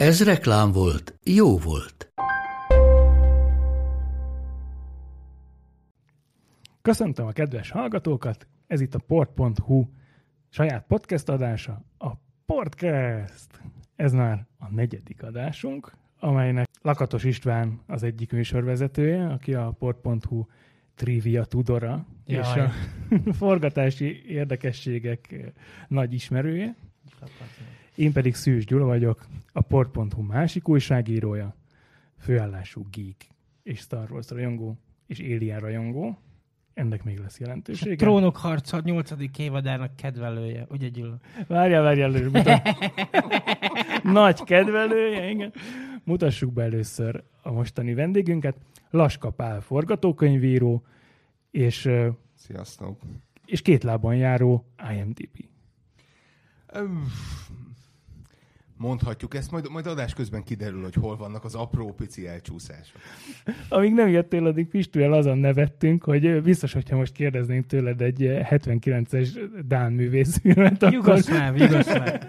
Ez reklám volt, jó volt. Köszöntöm a kedves hallgatókat, ez itt a port.hu saját podcast adása, a Podcast. Ez már a negyedik adásunk, amelynek Lakatos István az egyik műsorvezetője, aki a port.hu trivia tudora, Jaj. és a forgatási érdekességek nagy ismerője. Én pedig Szűs Gyula vagyok, a port.hu másik újságírója, főállású geek és Star Wars rajongó és Alien rajongó. Ennek még lesz jelentősége. A Trónok harca 8. évadának kedvelője, ugye Gyula? Várjál, várjál. Mutat... Nagy kedvelője, igen. Mutassuk be először a mostani vendégünket. Laska Pál forgatókönyvíró, és, Sziasztok. és két lábon járó IMDb. Mondhatjuk ezt, majd, majd adás közben kiderül, hogy hol vannak az apró pici elcsúszások. Amíg nem jöttél, addig Pistűvel azon nevettünk, hogy biztos, hogyha most kérdeznénk tőled egy 79-es Dán művészfilmet, akkor... Jugoszláv, Jugoszláv.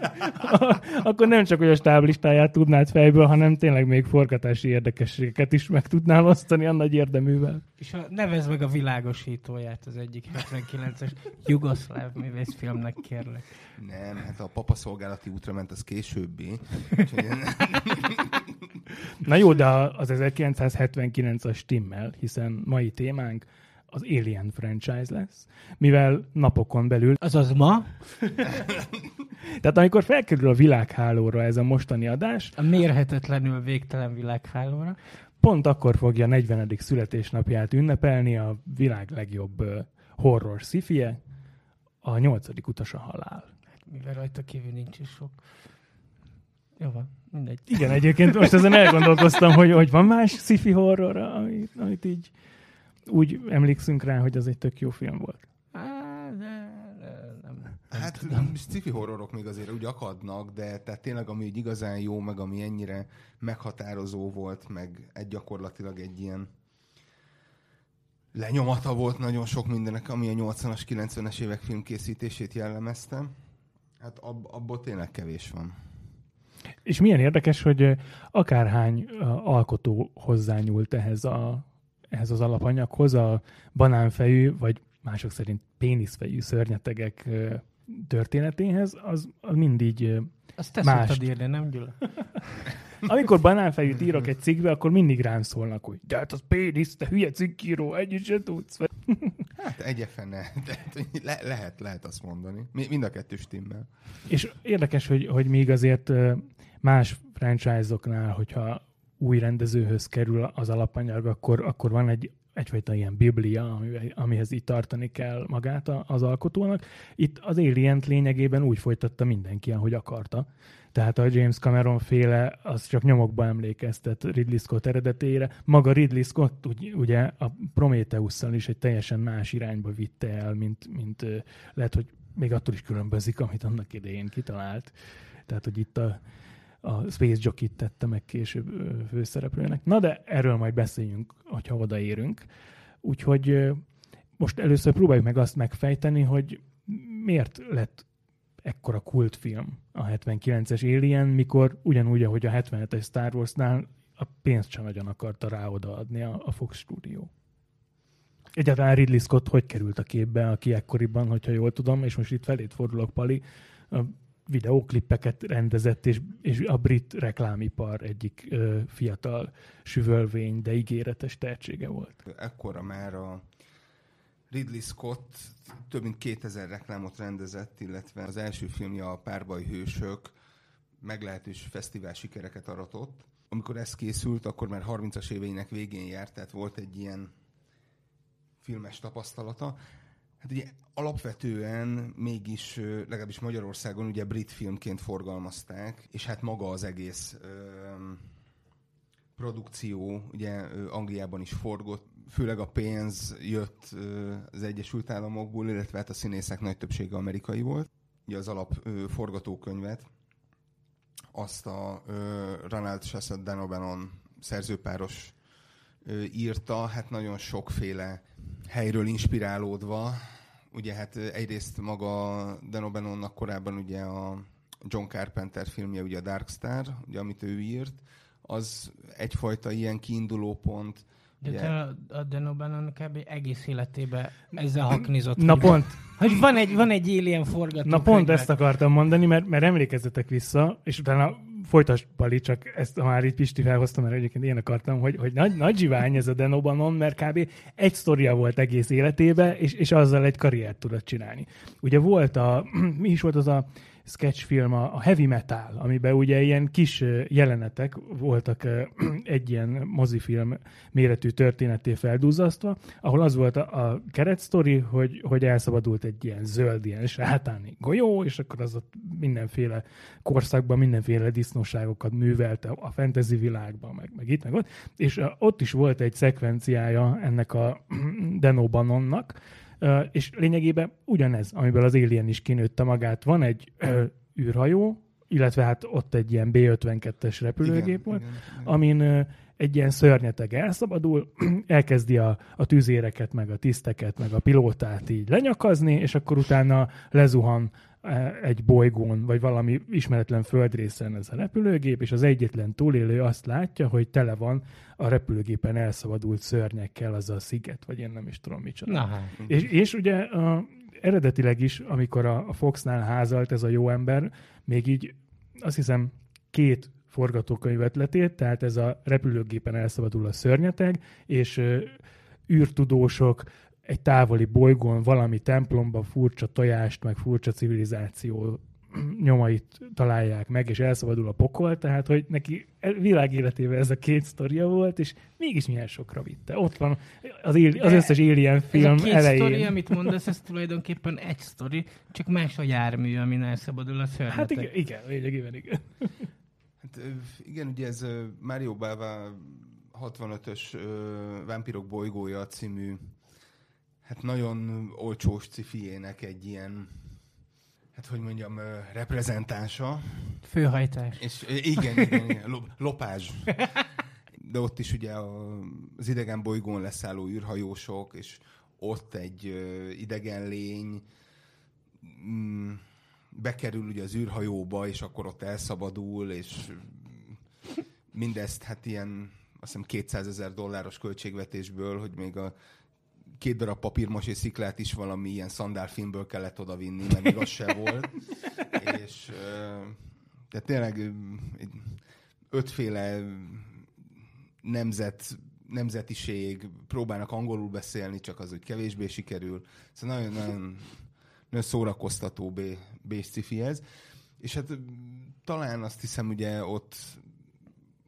akkor nem csak, hogy a stáblistáját tudnád fejből, hanem tényleg még forgatási érdekességeket is meg tudnál osztani a nagy érdeművel. És a, nevez meg a világosítóját az egyik 79-es jugoszláv művészfilmnek, kérlek. Nem, hát a papaszolgálati útra ment, az későbbi. Na jó, de az 1979-as stimmel, hiszen mai témánk az Alien franchise lesz, mivel napokon belül... Azaz ma? Tehát amikor felkerül a világhálóra ez a mostani adás... A mérhetetlenül végtelen világhálóra. Pont akkor fogja 40. születésnapját ünnepelni a világ legjobb horror szifie, a nyolcadik utas a halál. Mivel rajta kívül nincs is sok. Jó van, mindegy. Igen, egyébként most ezen elgondolkoztam, hogy, hogy van más sci-fi horror, amit, amit így úgy emlékszünk rá, hogy az egy tök jó film volt. Hát sci-fi horrorok még azért úgy akadnak, de tehát tényleg ami így igazán jó, meg ami ennyire meghatározó volt, meg egy gyakorlatilag egy ilyen lenyomata volt nagyon sok mindenek, ami a 80-as, 90-es évek filmkészítését jellemezte. Hát ab, abból tényleg kevés van. És milyen érdekes, hogy akárhány alkotó hozzányúlt ehhez, a, ehhez az alapanyaghoz, a banánfejű, vagy mások szerint péniszfejű szörnyetegek történetéhez, az, az mindig Azt te mást. szoktad írni, nem Gyula? Amikor banánfejűt írok egy cikkbe, akkor mindig rám szólnak, hogy de hát az pénisz, te hülye cikkíró, együtt se tudsz. Hát egyefene, de le, lehet, lehet azt mondani. Mi- Mind a kettő stimmel. És érdekes, hogy, hogy még azért más franchise-oknál, hogyha új rendezőhöz kerül az alapanyag, akkor, akkor van egy egyfajta ilyen biblia, ami- amihez így tartani kell magát az alkotónak. Itt az alien lényegében úgy folytatta mindenki, ahogy akarta. Tehát a James Cameron féle, az csak nyomokba emlékeztet Ridley Scott eredetére. Maga Ridley Scott ugy- ugye a Prometheus-szal is egy teljesen más irányba vitte el, mint, mint lehet, hogy még attól is különbözik, amit annak idején kitalált. Tehát, hogy itt a, a Space Jockey-t tette meg később főszereplőnek. Na de erről majd beszéljünk, hogyha odaérünk. Úgyhogy most először próbáljuk meg azt megfejteni, hogy miért lett ekkora kultfilm a 79-es Alien, mikor ugyanúgy, ahogy a 77-es Star Warsnál a pénzt sem nagyon akarta rá odaadni a, Fox stúdió. Egyáltalán Ridley Scott hogy került a képbe, aki ekkoriban, hogyha jól tudom, és most itt felét fordulok, Pali, a videóklippeket rendezett, és, és a brit reklámipar egyik ö, fiatal süvölvény, de ígéretes tehetsége volt. Ekkora már a Ridley Scott több mint 2000 reklámot rendezett, illetve az első filmje a Párbaj Hősök meglehetős fesztivál sikereket aratott. Amikor ez készült, akkor már 30-as éveinek végén járt, tehát volt egy ilyen filmes tapasztalata. Hát ugye alapvetően mégis, legalábbis Magyarországon ugye brit filmként forgalmazták, és hát maga az egész öm, produkció, ugye Angliában is forgott, főleg a pénz jött az Egyesült Államokból, illetve hát a színészek nagy többsége amerikai volt. Ugye az alap ö, forgatókönyvet azt a ö, Ronald Shessett Dan O'Bannon szerzőpáros ö, írta, hát nagyon sokféle helyről inspirálódva. Ugye hát egyrészt maga Dan O'Bannonnak korábban ugye a John Carpenter filmje, ugye a Dark Star, ugye, amit ő írt, az egyfajta ilyen kiinduló pont. De Ugye- te a, Dan O'Bannon kb. egész életében ezzel haknizott. Na hogy- pont, Hogy van egy, van egy alien forgató. na pont ezt akartam mondani, mert, mert emlékezzetek vissza, és utána folytasd, Pali, csak ezt ha már itt Pisti felhoztam, mert egyébként én akartam, hogy, hogy nagy, nagy zsivány ez a Dan O'Bannon, mert kb. egy sztoria volt egész életébe, és, és azzal egy karriert tudott csinálni. Ugye volt a, mi is volt az a sketchfilm, a Heavy Metal, amiben ugye ilyen kis jelenetek voltak egy ilyen mozifilm méretű történeté feldúzzasztva, ahol az volt a, a keretsztori, hogy, hogy elszabadult egy ilyen zöld, ilyen sátáni golyó, és akkor az ott mindenféle korszakban mindenféle disznóságokat művelte a fantasy világban, meg, meg itt, meg ott, és ott is volt egy szekvenciája ennek a Deno Banonnak, Ö, és lényegében ugyanez, amiből az Alien is kinőtte magát. Van egy űrhajó, illetve hát ott egy ilyen B-52-es repülőgép Igen, volt, igen, igen. amin egy ilyen szörnyeteg elszabadul, elkezdi a, a tüzéreket, meg a tiszteket, meg a pilótát így lenyakazni, és akkor utána lezuhan egy bolygón, vagy valami ismeretlen földrészen ez a repülőgép, és az egyetlen túlélő azt látja, hogy tele van a repülőgépen elszabadult szörnyekkel az a sziget, vagy én nem is tudom micsoda. Na hát. És, és ugye a, eredetileg is, amikor a, a Foxnál házalt ez a jó ember, még így azt hiszem két forgatókönyvet letét, tehát ez a repülőgépen elszabadul a szörnyeteg, és űrtudósok egy távoli bolygón valami templomba furcsa tojást, meg furcsa civilizáció nyomait találják meg, és elszabadul a pokol, tehát hogy neki világ életében ez a két sztoria volt, és mégis milyen sokra vitte. Ott van az, éli, az összes Alien Ez film a két elején. sztori, amit mondasz, ez tulajdonképpen egy sztori, csak más a jármű, amin elszabadul a szörnyeteg. Hát igen, igen, lényegében igen. Hát igen, ugye ez Mario Bava 65-ös ö, Vámpirok bolygója című hát nagyon olcsós cifiének egy ilyen hát hogy mondjam, reprezentánsa. Főhajtás. És igen, igen, igen lo- lopázs. De ott is ugye az idegen bolygón leszálló űrhajósok, és ott egy idegen lény mm, bekerül ugye az űrhajóba, és akkor ott elszabadul, és mindezt hát ilyen azt hiszem 200 ezer dolláros költségvetésből, hogy még a két darab papírmosé sziklát is valami ilyen szandálfilmből kellett odavinni, mert még az se volt. És tehát tényleg ötféle nemzet, nemzetiség, próbálnak angolul beszélni, csak az úgy kevésbé sikerül. Szóval nagyon, nagyon, nagyon szórakoztató B, B ez. És hát talán azt hiszem ugye ott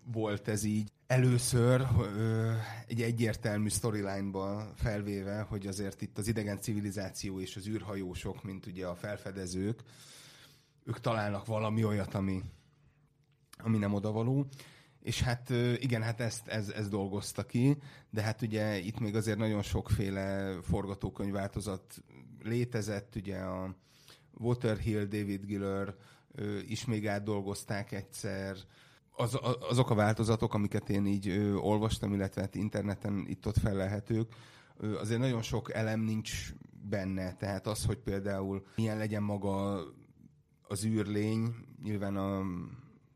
volt ez így először ö, egy egyértelmű storyline-ba felvéve, hogy azért itt az idegen civilizáció és az űrhajósok, mint ugye a felfedezők, ők találnak valami olyat, ami, ami nem odavaló. És hát igen, hát ezt, ez, ez dolgozta ki, de hát ugye itt még azért nagyon sokféle forgatókönyvváltozat létezett, ugye a Waterhill, David Giller is még átdolgozták egyszer, az, azok a változatok, amiket én így ö, olvastam, illetve hát interneten itt-ott felelhetők, ö, azért nagyon sok elem nincs benne. Tehát az, hogy például milyen legyen maga az űrlény, nyilván a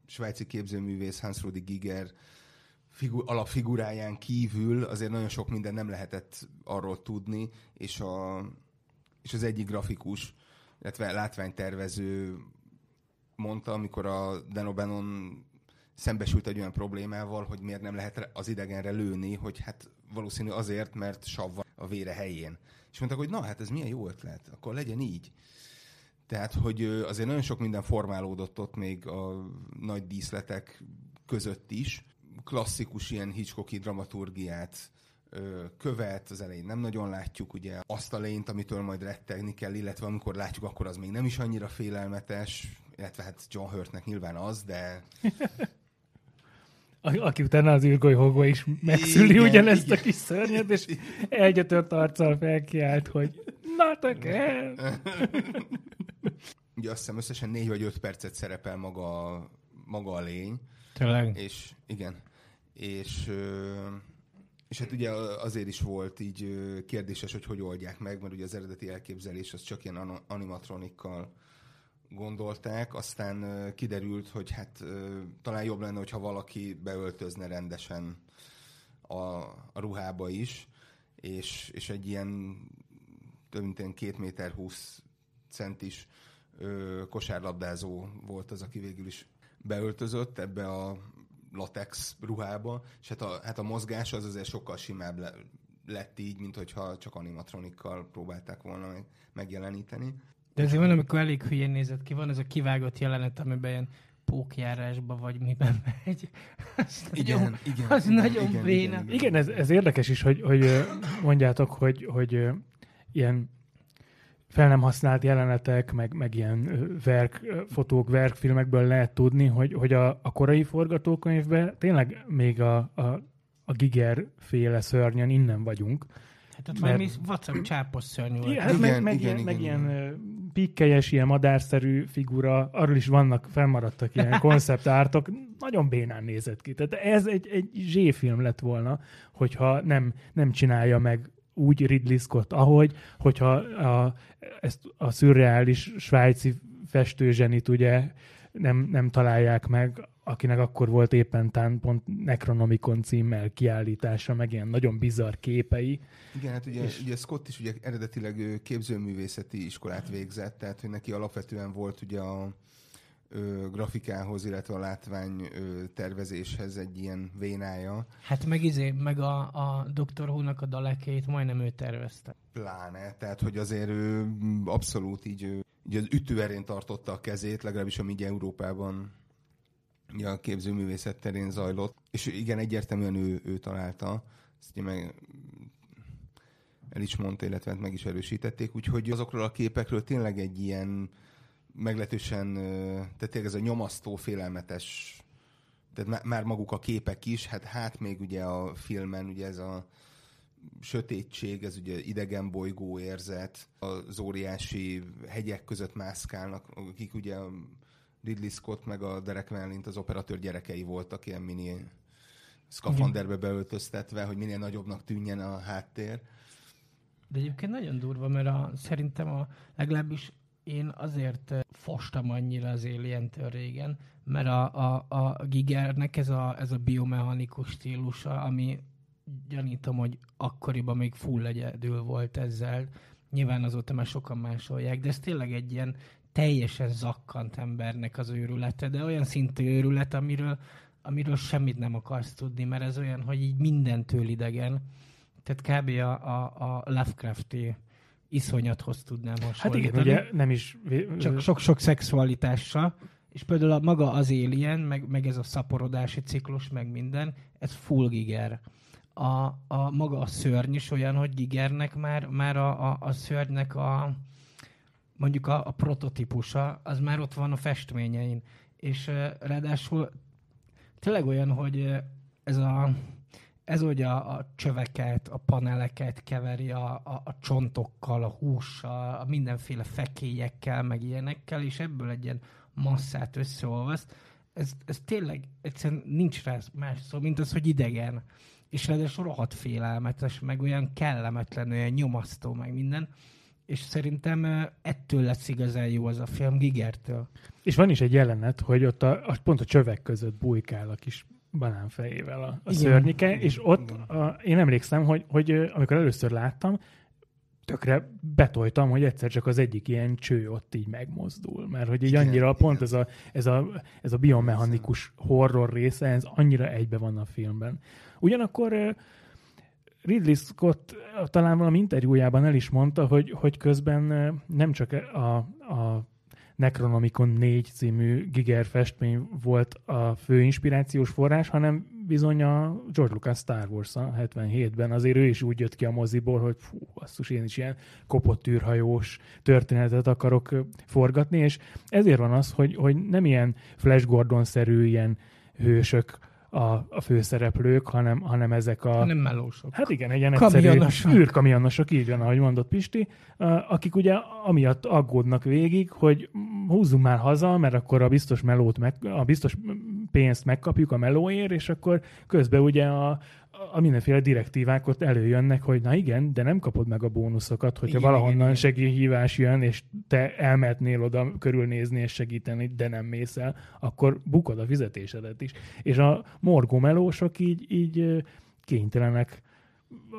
svájci képzőművész Hans Rudi Giger figu- alapfiguráján kívül azért nagyon sok minden nem lehetett arról tudni, és, a, és az egyik grafikus, illetve látványtervező mondta, amikor a Dan O'Bannon szembesült egy olyan problémával, hogy miért nem lehet az idegenre lőni, hogy hát valószínű azért, mert sav van a vére helyén. És mondták, hogy na hát ez milyen jó ötlet, akkor legyen így. Tehát, hogy azért nagyon sok minden formálódott ott még a nagy díszletek között is. Klasszikus ilyen Hitchcocki dramaturgiát követ, az elején nem nagyon látjuk ugye azt a lényt, amitől majd rettegni kell, illetve amikor látjuk, akkor az még nem is annyira félelmetes, illetve hát John Hurtnek nyilván az, de A, aki utána az űrgolyhóba is megszüli Igen, ugyanezt igen. a kis szörnyet, és egyetört arccal felkiált, hogy not again! Ugye azt hiszem összesen négy vagy öt percet szerepel maga, maga a lény, Tényleg. és igen, és, és hát ugye azért is volt így kérdéses, hogy hogy oldják meg, mert ugye az eredeti elképzelés az csak ilyen animatronikkal gondolták, aztán kiderült, hogy hát talán jobb lenne, hogyha valaki beöltözne rendesen a, a ruhába is, és, és egy ilyen több mint ilyen két méter 20 centis ö, kosárlabdázó volt az, aki végül is beöltözött ebbe a latex ruhába, és hát a, hát a mozgás az azért sokkal simább le, lett így, mint hogyha csak animatronikkal próbálták volna meg, megjeleníteni. De azért van, amikor elég hülyén nézett ki, van ez a kivágott jelenet, amiben ilyen pókjárásba vagy miben megy. Az Igen, nagyon, igen, az igen, nagyon igen, béna. igen, Igen, ez, ez érdekes is, hogy, hogy mondjátok, hogy, hogy ilyen fel nem használt jelenetek, meg, meg ilyen verk, fotók, verkfilmekből lehet tudni, hogy, hogy a, a korai forgatókönyvben tényleg még a, a, a Giger féle szörnyen innen vagyunk. Hát ott Mert- valami vacak csápos szörnyű volt. Igen, hát Igen, meg, meg, igen, ilyen, meg igen, ilyen pikkelyes, ilyen madárszerű figura, arról is vannak, fennmaradtak ilyen konceptártok, nagyon bénán nézett ki. Tehát ez egy, egy zséfilm lett volna, hogyha nem, nem csinálja meg úgy Ridley Scott, ahogy, hogyha a, ezt a szürreális svájci festőzsenit ugye nem, nem találják meg, akinek akkor volt éppen tán pont Necronomicon címmel kiállítása, meg ilyen nagyon bizarr képei. Igen, hát ugye, És- ugye Scott is ugye eredetileg ő képzőművészeti iskolát végzett, tehát hogy neki alapvetően volt ugye a ö, grafikához, illetve a látvány ö, tervezéshez egy ilyen vénája, Hát meg izé, meg a, a Dr. Who-nak a dalekét majdnem ő tervezte. pláne, tehát hogy azért ő abszolút így, ő, így az ütőerén tartotta a kezét, legalábbis ami így Európában ugye a képzőművészet terén zajlott. És igen, egyértelműen ő, ő találta, ezt meg el is mondta, illetve hát meg is erősítették, úgyhogy azokról a képekről tényleg egy ilyen meglehetősen, tehát tényleg ez a nyomasztó, félelmetes, tehát má- már maguk a képek is, hát hát még ugye a filmen ugye ez a sötétség, ez ugye idegen bolygó érzet, az óriási hegyek között mászkálnak, akik ugye Ridley Scott meg a Derek Mellint az operatőr gyerekei voltak, ilyen mini szkafanderbe beöltöztetve, hogy minél nagyobbnak tűnjen a háttér. De egyébként nagyon durva, mert a, szerintem a, legalábbis én azért eh, fostam annyira az alien régen, mert a, a, a Gigernek ez a, ez a biomechanikus stílusa, ami gyanítom, hogy akkoriban még full egyedül volt ezzel. Nyilván azóta már sokan másolják, de ez tényleg egy ilyen teljesen zakkant embernek az őrülete, de olyan szintű őrület, amiről, amiről semmit nem akarsz tudni, mert ez olyan, hogy így mindentől idegen. Tehát kb. a, a, a Lovecrafti iszonyathoz tudnám Hát hasonlítani. igen, ugye nem is... Csak sok-sok szexualitással, és például a, maga az Alien, meg, meg ez a szaporodási ciklus, meg minden, ez full giger. A, a maga a szörny is olyan, hogy gigernek már, már a, a, a szörnynek a mondjuk a, a prototípusa, az már ott van a festményein. És ráadásul tényleg olyan, hogy ez a ez hogy a, a csöveket, a paneleket keveri a, a, a csontokkal, a hússal, a mindenféle fekélyekkel, meg ilyenekkel, és ebből egy ilyen masszát összeolvaszt. Ez, ez tényleg egyszerűen nincs rá más szó, mint az, hogy idegen. És ráadásul rohadt félelmetes, meg olyan kellemetlen, olyan nyomasztó, meg minden. És szerintem ettől lesz igazán jó az a film, Gigertől. És van is egy jelenet, hogy ott a, a, pont a csövek között bujkál a kis banánfejével a, a Igen. szörnyike, és ott a, én emlékszem, hogy, hogy amikor először láttam, tökre betoltam, hogy egyszer csak az egyik ilyen cső ott így megmozdul, mert hogy így Igen, annyira pont igen. ez a, ez, a, ez a biomechanikus horror része, ez annyira egybe van a filmben. Ugyanakkor Ridley Scott talán valami interjújában el is mondta, hogy, hogy közben nem csak a, a Necronomicon 4 című Giger festmény volt a fő inspirációs forrás, hanem bizony a George Lucas Star wars 77-ben azért ő is úgy jött ki a moziból, hogy fú, basszus, én is ilyen kopott űrhajós történetet akarok forgatni, és ezért van az, hogy, hogy nem ilyen Flash Gordon-szerű ilyen hősök a, a főszereplők, hanem, hanem ezek a... Nem melósok. Hát igen, egy ilyen egyszerű Kamionosok. űrkamionosok, így van, ahogy mondott Pisti, akik ugye amiatt aggódnak végig, hogy húzzunk már haza, mert akkor a biztos melót, meg, a biztos pénzt megkapjuk a melóért, és akkor közben ugye a, a mindenféle direktívák ott előjönnek, hogy na igen, de nem kapod meg a bónuszokat, hogyha Igen, valahonnan igen, segélyhívás jön, és te elmehetnél oda körülnézni és segíteni, de nem mész el, akkor bukod a fizetésedet is. És a morgó melósok így, így kénytelenek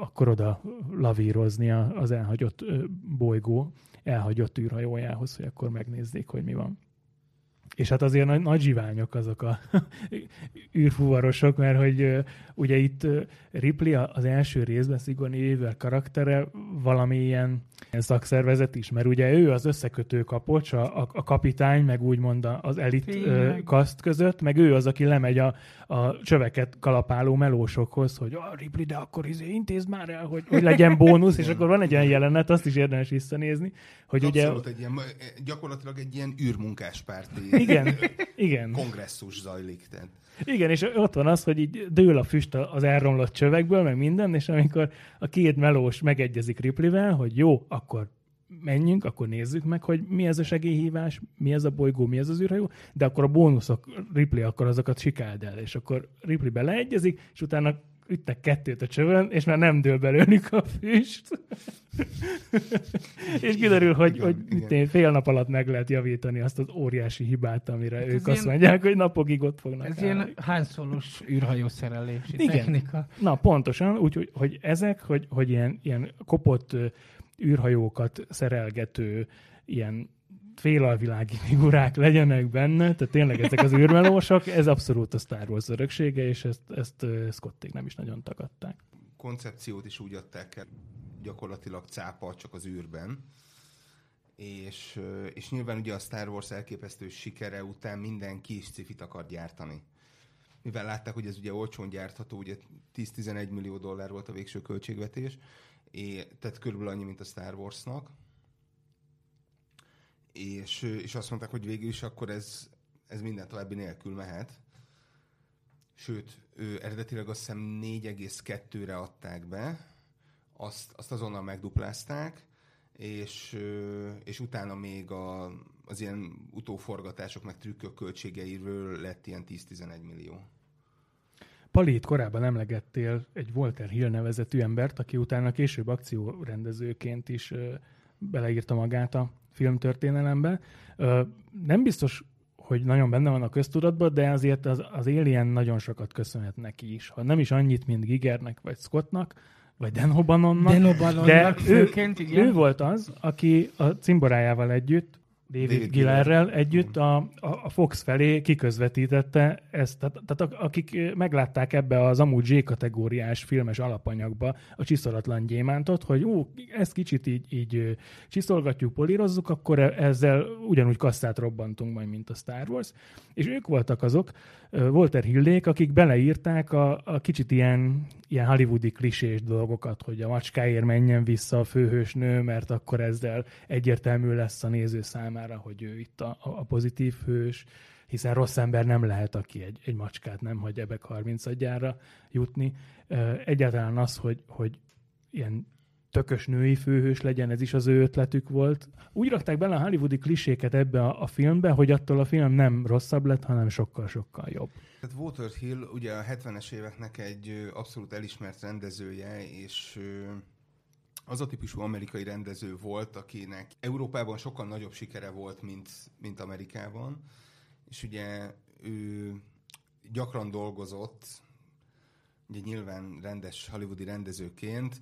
akkor oda lavírozni az elhagyott bolygó, elhagyott űrhajójához, hogy akkor megnézzék, hogy mi van. És hát azért nagy, nagy zsiványok azok a űrfuvarosok, mert hogy ugye itt Ripley az első részben Sigourney Weaver karaktere valamilyen ilyen szakszervezet is, mert ugye ő az összekötő kapocs, a, a, a kapitány, meg úgymond az elit ö, kaszt között, meg ő az, aki lemegy a, a csöveket kalapáló melósokhoz, hogy a Ripley, de akkor izé intézd már el, hogy, hogy legyen bónusz, és akkor van egy olyan jelenet, azt is érdemes visszanézni, hogy ugye... Abszolút egy ilyen, gyakorlatilag egy ilyen űrmunkáspárti Igen, igen. kongresszus zajlik. Tehát. Igen, és ott van az, hogy így dől a füst az elromlott csövekből, meg minden, és amikor a két melós megegyezik Ripleyvel, hogy jó, akkor menjünk, akkor nézzük meg, hogy mi ez a segélyhívás, mi ez a bolygó, mi ez az űrhajó, de akkor a bónuszok, Ripley akkor azokat sikáld el, és akkor Ripley beleegyezik, és utána ütnek kettőt a csövön, és már nem dől belőlük a füst. és kiderül, hogy, Igen, hogy igen. én, fél nap alatt meg lehet javítani azt az óriási hibát, amire Hát ők azt ilyen- mondják, hogy napokig ott fognak Ez állni. ilyen hánszolós űrhajó szerelési Igen. technika. Na, pontosan, úgyhogy hogy ezek, hogy, hogy ilyen, ilyen kopott űrhajókat szerelgető, ilyen félalvilági figurák legyenek benne, tehát tényleg ezek az űrmelósok, ez abszolút a Star Wars öröksége, és ezt, ezt ö, Scotték nem is nagyon tagadták. koncepciót is úgy adták el, gyakorlatilag cápa csak az űrben. És, és nyilván ugye a Star Wars elképesztő sikere után mindenki is cifit akar gyártani. Mivel látták, hogy ez ugye olcsón gyártható, ugye 10-11 millió dollár volt a végső költségvetés, és, tehát körülbelül annyi, mint a Star Warsnak. És, és azt mondták, hogy végül is akkor ez, ez minden további nélkül mehet. Sőt, ő eredetileg azt hiszem 4,2-re adták be, azt, azt azonnal megduplázták, és, és utána még a, az ilyen utóforgatások, meg trükkök költségeiről lett ilyen 10-11 millió. Pali, itt korábban emlegettél egy Walter Hill nevezetű embert, aki utána később akciórendezőként is beleírta magát a filmtörténelembe. Nem biztos, hogy nagyon benne van a köztudatban, de azért az, az Alien nagyon sokat köszönhet neki is. Ha nem is annyit, mint Gigernek vagy Scottnak, vagy Dan O'Bannonnak, Dan de O'Bannonnak ő, főként, igen. ő volt az, aki a cimborájával együtt, David, David Gillerrel Giller. együtt a, a, a Fox felé kiközvetítette ezt. Tehát, tehát akik meglátták ebbe az amúgy Z-kategóriás filmes alapanyagba a csiszolatlan gyémántot, hogy ú, ezt kicsit így, így csiszolgatjuk, polírozzuk, akkor e- ezzel ugyanúgy kasszát robbantunk majd, mint a Star Wars. És ők voltak azok, Walter Hillék, akik beleírták a, a kicsit ilyen, ilyen hollywoodi klisés dolgokat, hogy a macskáért menjen vissza a főhősnő, mert akkor ezzel egyértelmű lesz a néző számára, hogy ő itt a, a pozitív hős, hiszen rossz ember nem lehet, aki egy, egy macskát nem hagy ebek 30 adjára jutni. Egyáltalán az, hogy, hogy ilyen tökös női főhős legyen, ez is az ő ötletük volt. Úgy rakták bele a hollywoodi kliséket ebbe a, a filmbe, hogy attól a film nem rosszabb lett, hanem sokkal-sokkal jobb. Tehát Walter Hill ugye a 70-es éveknek egy abszolút elismert rendezője, és az a típusú amerikai rendező volt, akinek Európában sokkal nagyobb sikere volt, mint, mint Amerikában. És ugye ő gyakran dolgozott, ugye nyilván rendes hollywoodi rendezőként,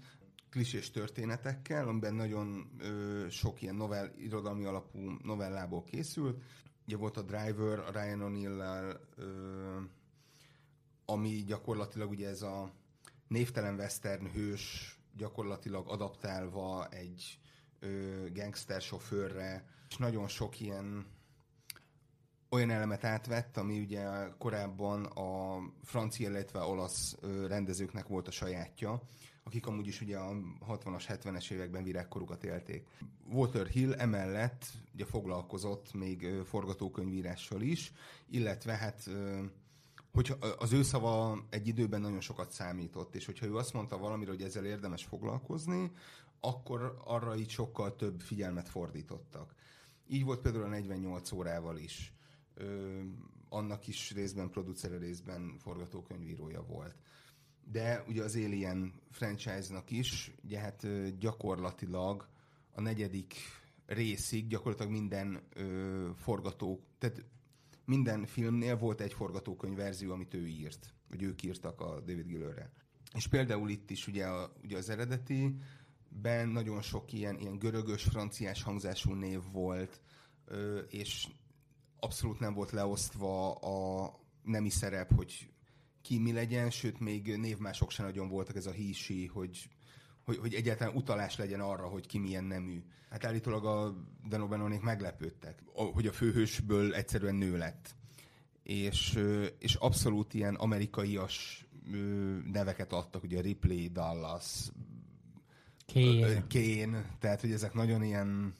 klisés történetekkel, amiben nagyon ö, sok ilyen novell, irodalmi alapú novellából készült. Ugye volt a Driver, a Ryan O'Neill-lel, ö, ami gyakorlatilag ugye ez a névtelen western hős gyakorlatilag adaptálva egy ö, gangster sofőrre, és nagyon sok ilyen olyan elemet átvett, ami ugye korábban a francia, illetve olasz rendezőknek volt a sajátja, akik amúgy is ugye a 60-as, 70-es években virágkorukat élték. Walter Hill emellett ugye foglalkozott még forgatókönyvírással is, illetve hát hogy az ő szava egy időben nagyon sokat számított, és hogyha ő azt mondta valamire, hogy ezzel érdemes foglalkozni, akkor arra így sokkal több figyelmet fordítottak. Így volt például a 48 órával is. Ö, annak is részben producere, részben forgatókönyvírója volt. De ugye az Alien franchise-nak is, ugye hát gyakorlatilag a negyedik részig gyakorlatilag minden ö, forgató, tehát minden filmnél volt egy forgatókönyv verzió, amit ő írt, vagy ők írtak a David Gillerre. És például itt is ugye, a, ugye az eredeti ben nagyon sok ilyen, ilyen görögös, franciás hangzású név volt, ö, és abszolút nem volt leosztva a nemi szerep, hogy ki mi legyen, sőt még névmások sem nagyon voltak, ez a hísi, hogy, hogy, hogy egyáltalán utalás legyen arra, hogy ki milyen nemű. Hát állítólag a Denobenonék meglepődtek, hogy a főhősből egyszerűen nő lett. És, és abszolút ilyen amerikaias neveket adtak, ugye Ripley, Dallas, Kane. Kane, tehát hogy ezek nagyon ilyen,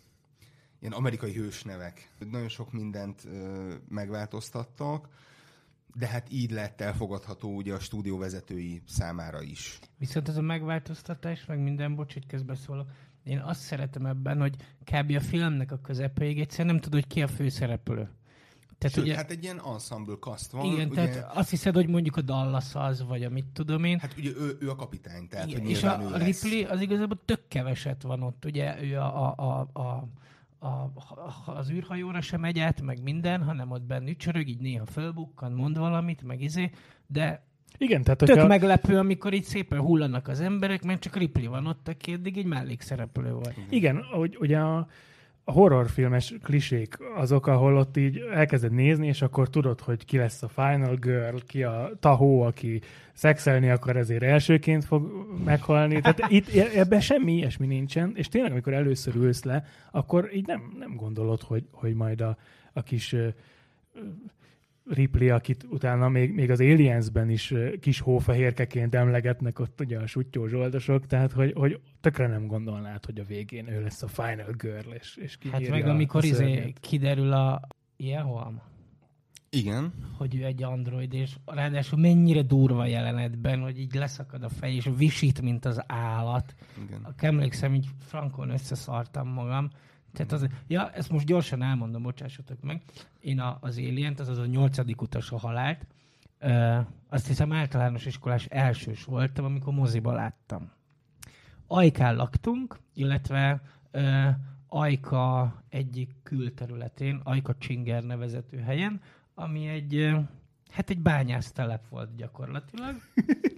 ilyen amerikai hősnevek. Nagyon sok mindent megváltoztattak, de hát így lett elfogadható ugye a stúdió vezetői számára is. Viszont ez a megváltoztatás, meg minden, bocs, hogy közbeszólok, én azt szeretem ebben, hogy kb. a filmnek a közepéig egyszerűen nem tudod, hogy ki a főszereplő. Tehát Sőt, ugye, hát egy ilyen ensemble kaszt van. Igen, ugye, tehát azt hiszed, hogy mondjuk a Dallas az, vagy amit tudom én. Hát ugye ő, ő a kapitány, tehát igen, hogy És a, a Ripley az igazából tök keveset van ott, ugye ő a, a, a, a a, az űrhajóra sem megy át, meg minden, hanem ott benne ücsörög, így néha fölbukkan, mond valamit, meg izé, de igen, tehát Tök hogyha... meglepő, amikor így szépen hullanak az emberek, mert csak Ripley van ott, aki eddig egy mellékszereplő volt. Igen, hogy ugye a, a horrorfilmes klisék azok, ahol ott így elkezded nézni, és akkor tudod, hogy ki lesz a final girl, ki a tahó, aki szexelni akar, ezért elsőként fog meghalni. Tehát itt ebben semmi ilyesmi nincsen, és tényleg, amikor először ülsz le, akkor így nem, nem gondolod, hogy, hogy majd a, a kis Ripley, akit utána még, még az Aliensben is kis hófehérkeként emlegetnek ott ugye a sutyó zsoldosok, tehát hogy, hogy tökre nem gondolnád, hogy a végén ő lesz a final girl, és, és Hát meg amikor a izé kiderül a Jehoam, igen. Hogy ő egy android, és ráadásul mennyire durva jelenetben, hogy így leszakad a fej, és visít, mint az állat. Igen. Emlékszem, így frankon összeszartam magam. Tehát az, ja, ezt most gyorsan elmondom, bocsássatok meg. Én a, az alien az az a nyolcadik utas a halált, ö, azt hiszem általános iskolás elsős voltam, amikor moziba láttam. Ajkán laktunk, illetve ö, Ajka egyik külterületén, Ajka Csinger nevezető helyen, ami egy, hát egy bányász telep volt gyakorlatilag.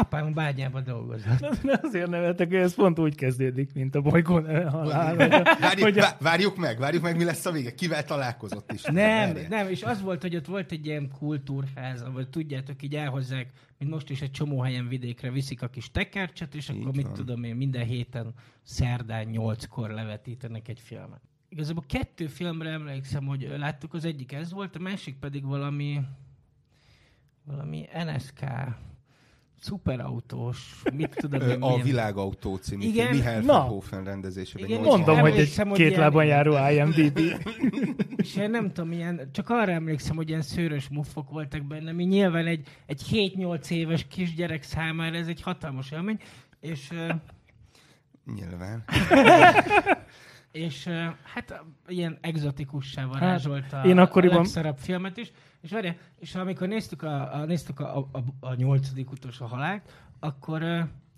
Apám bányában dolgozott. Na, azért nevetek, hogy ez pont úgy kezdődik, mint a bolygón halál. Várjuk, a... várjuk meg, várjuk meg, mi lesz a vége. Kivel találkozott is? Nem, nem, és az volt, hogy ott volt egy ilyen kultúrház, vagy tudjátok, így elhozzák, mint most is egy csomó helyen vidékre viszik a kis tekercset, és akkor így mit van. tudom én, minden héten szerdán nyolckor levetítenek egy filmet. Igazából kettő filmre emlékszem, hogy láttuk, az egyik ez volt, a másik pedig valami valami NSK szuperautós, mit tudom én, A milyen... Világautó című igen, Mihály Verhoeven rendezésében. Igen, mondom, hogy egy két lábon járó IMDb. És én nem tudom, ilyen, csak arra emlékszem, hogy ilyen szőrös muffok voltak benne, mi nyilván egy, egy 7-8 éves kisgyerek számára ez egy hatalmas élmény, és... Nyilván. és hát ilyen exotikussá varázsolta hát, én akkoriban... a legszarabb filmet is. És várja, és amikor néztük a, a, néztük a, a, a nyolcadik utolsó halált, akkor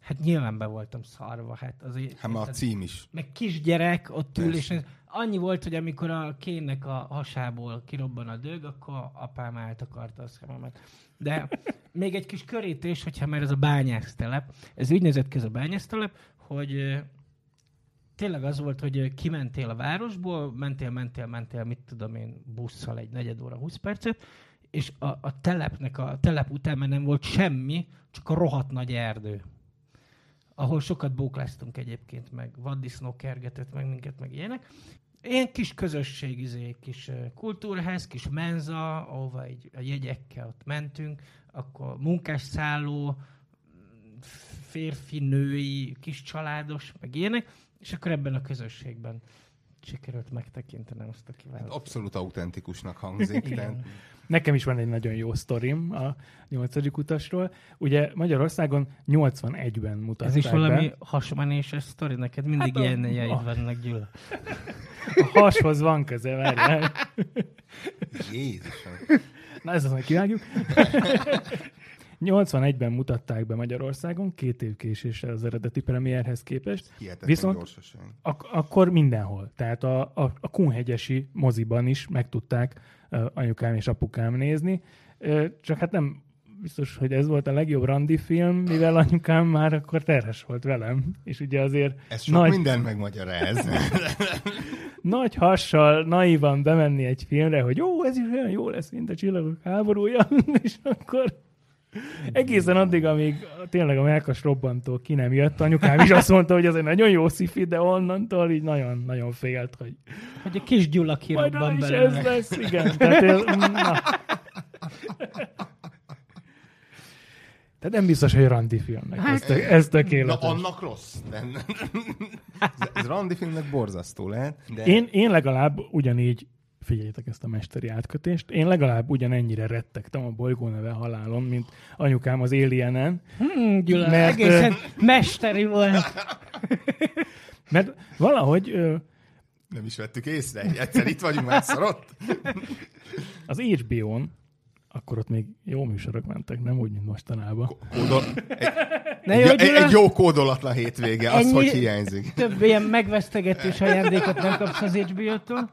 hát nyilván be voltam szarva. Hát, azért, hát a cím is. Meg kisgyerek ott ül, és annyi volt, hogy amikor a kénnek a hasából kirobban a dög, akkor apám eltakarta a szememet. De még egy kis körítés, hogyha már ez a bányásztelep, ez úgy nézett ki ez a bányásztelep, hogy tényleg az volt, hogy kimentél a városból, mentél, mentél, mentél, mit tudom én, busszal egy negyed óra, 20 percet, és a, a telepnek, a telep után nem volt semmi, csak a rohadt nagy erdő. Ahol sokat bókláztunk egyébként, meg vaddisznó kergetett meg minket, meg ilyenek. Ilyen kis közösség, izé, kis kultúrház, kis menza, ahova egy, a jegyekkel ott mentünk, akkor munkásszálló, férfi, női, kis családos, meg ilyenek, és akkor ebben a közösségben sikerült megtekintenem azt a kiváló. Abszolút autentikusnak hangzik. Igen. Nekem is van egy nagyon jó sztorim a nyolcadik utasról. Ugye Magyarországon 81-ben mutatták Ez is valami be. hasmenéses sztori, neked mindig Hát a- ilyen jeid a- vannak, Gyula. A hashoz van köze, várjál. Jézusom. Na ez az, hogy kivágjuk. 81-ben mutatták be Magyarországon, két év késéssel az eredeti premierhez képest. Hihetetlen Viszont-. Ak- akkor mindenhol. Tehát a, a, a Kunhegyesi moziban is meg tudták uh, anyukám és apukám nézni. Uh, csak hát nem biztos, hogy ez volt a legjobb randi film, mivel anyukám már akkor terhes volt velem. És ugye azért Ez sok nagy, minden megmagyaráz. nagy hassal naívan bemenni egy filmre, hogy jó, ez is olyan jó lesz, mint a csillagok háborúja, és akkor egészen addig, amíg tényleg a melkas robbantó ki nem jött, anyukám is azt mondta, hogy ez egy nagyon jó szifi, de onnantól így nagyon-nagyon félt, hogy Hogy a kis Gyula kirobban is ez belőle. lesz, igen. Tehát, él, na. Tehát nem biztos, hogy randi filmnek. Ez, tök, ez Na, tökéletes. annak rossz. Nem. ez, ez randi filmnek borzasztó lehet. De Én, én legalább ugyanígy, figyeljétek ezt a mesteri átkötést, én legalább ugyanennyire rettegtem a bolygó neve halálon, mint anyukám az Alienen, Hmm, Gyula, Mert, egészen mesteri volt. mert valahogy nem is vettük észre. Egyszer itt vagyunk, már szarott. az HBO-n, akkor ott még jó műsorok mentek, nem úgy, mint mostanában. Kódol... Egy, Ne egy, jó, egy, egy jó kódolatlan hétvége, az Ennyi- hogy hiányzik. több ilyen megvesztegetős ajándékot nem kapsz az HBO-tól.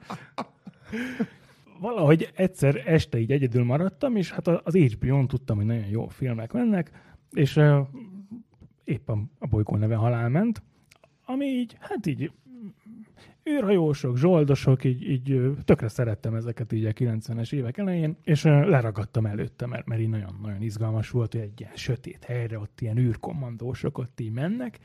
Valahogy egyszer este így egyedül maradtam, és hát az HBO-n tudtam, hogy nagyon jó filmek mennek, és uh, épp a, bolygó neve halál ment, ami így, hát így űrhajósok, zsoldosok, így, így tökre szerettem ezeket így a 90-es évek elején, és leragadtam előtte, mert, mert így nagyon-nagyon izgalmas volt, hogy egy ilyen sötét helyre ott ilyen űrkommandósok ott így mennek,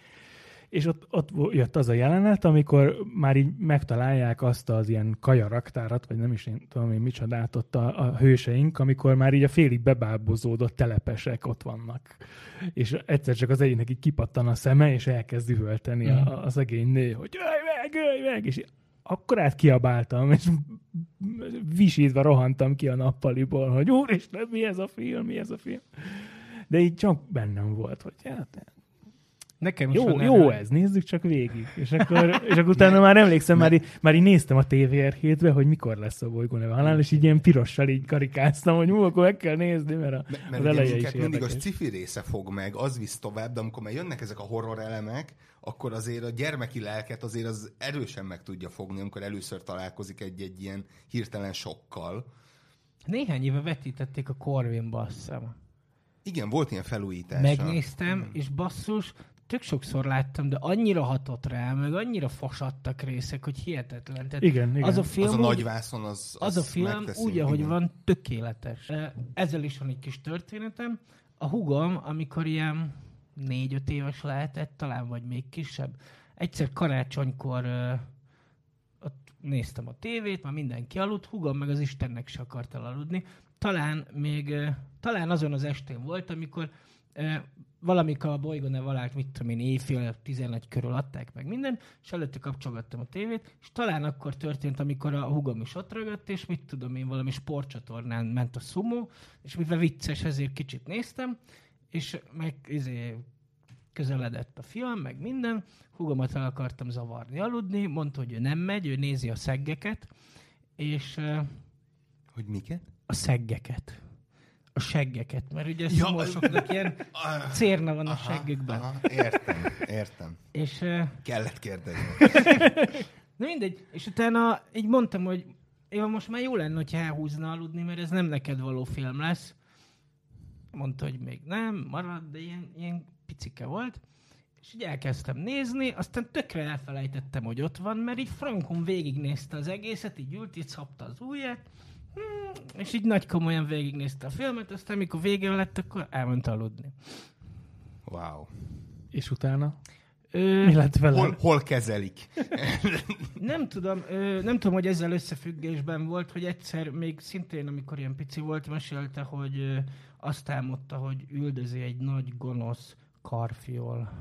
és ott, ott jött az a jelenet, amikor már így megtalálják azt az ilyen kajaraktárat, vagy nem is én tudom én micsodát ott a, a hőseink, amikor már így a félig bebábozódott telepesek ott vannak. És egyszer csak az egyiknek így kipattan a szeme, és elkezd üvölteni Mhm. a, a szegény nő, hogy ölj meg, ölj meg, és akkor át kiabáltam, és visítva rohantam ki a nappaliból, hogy úristen, mi ez a film, mi ez a film. De így csak bennem volt, hogy hát, Nekem is jó, jó ez, nézzük csak végig. És akkor, és akkor utána már emlékszem, már, így, már így néztem a TVR 7 hogy mikor lesz a bolygó neve halál, és így ilyen pirossal így karikáztam, hogy hú, akkor meg kell nézni, mert, a, Mert az eleje is mindig a sci része fog meg, az visz tovább, de amikor már jönnek ezek a horror elemek, akkor azért a gyermeki lelket azért az erősen meg tudja fogni, amikor először találkozik egy-egy ilyen hirtelen sokkal. Néhány éve vetítették a Corvinba, azt hiszem. Igen, volt ilyen felújítása. Megnéztem, és basszus, tök sokszor láttam, de annyira hatott rá, meg annyira fasadtak részek, hogy hihetetlen. Tehát Igen, igen. Az a film, Az a úgy, nagyvászon, az, az a az film megteszi, úgy, ahogy igen. van, tökéletes. Ezzel is van egy kis történetem. A hugom, amikor ilyen négy-öt éves lehetett, talán vagy még kisebb, egyszer karácsonykor ott néztem a tévét, már mindenki aludt, hugom meg az Istennek se akart elaludni. Talán még, talán azon az estén volt, amikor valamikor a bolygó ne valált, mit tudom én, éjfél, 11 körül adták meg minden, és előtte kapcsolgattam a tévét, és talán akkor történt, amikor a hugom is ott ragadt, és mit tudom én, valami sportcsatornán ment a sumo, és mivel vicces, ezért kicsit néztem, és meg izé, közeledett a film, meg minden, hugomat el akartam zavarni aludni, mondta, hogy ő nem megy, ő nézi a szeggeket, és Hogy miket? a szeggeket. A seggeket, mert ugye Ja, szumósoknak ilyen cérna van a seggükben. Aha, értem, értem. És ö, Kellett kérdezni. Na mindegy, és utána így mondtam, hogy jó, most már jó lenne, hogyha elhúzna aludni, mert ez nem neked való film lesz. Mondta, hogy még nem, marad, de ilyen, ilyen picike volt. És így elkezdtem nézni, aztán tökre elfelejtettem, hogy ott van, mert így Frankon végignézte az egészet, így ült, így szabta az ujját, és így nagy komolyan végignézte a filmet, aztán mikor vége lett, akkor elment aludni. Wow. És utána? Ö, Mi lett vele? Hol, hol kezelik? Nem tudom, ö, nem tudom, hogy ezzel összefüggésben volt, hogy egyszer még szintén, amikor ilyen pici volt, mesélte, hogy ö, azt álmodta, hogy üldözi egy nagy gonosz karfiol.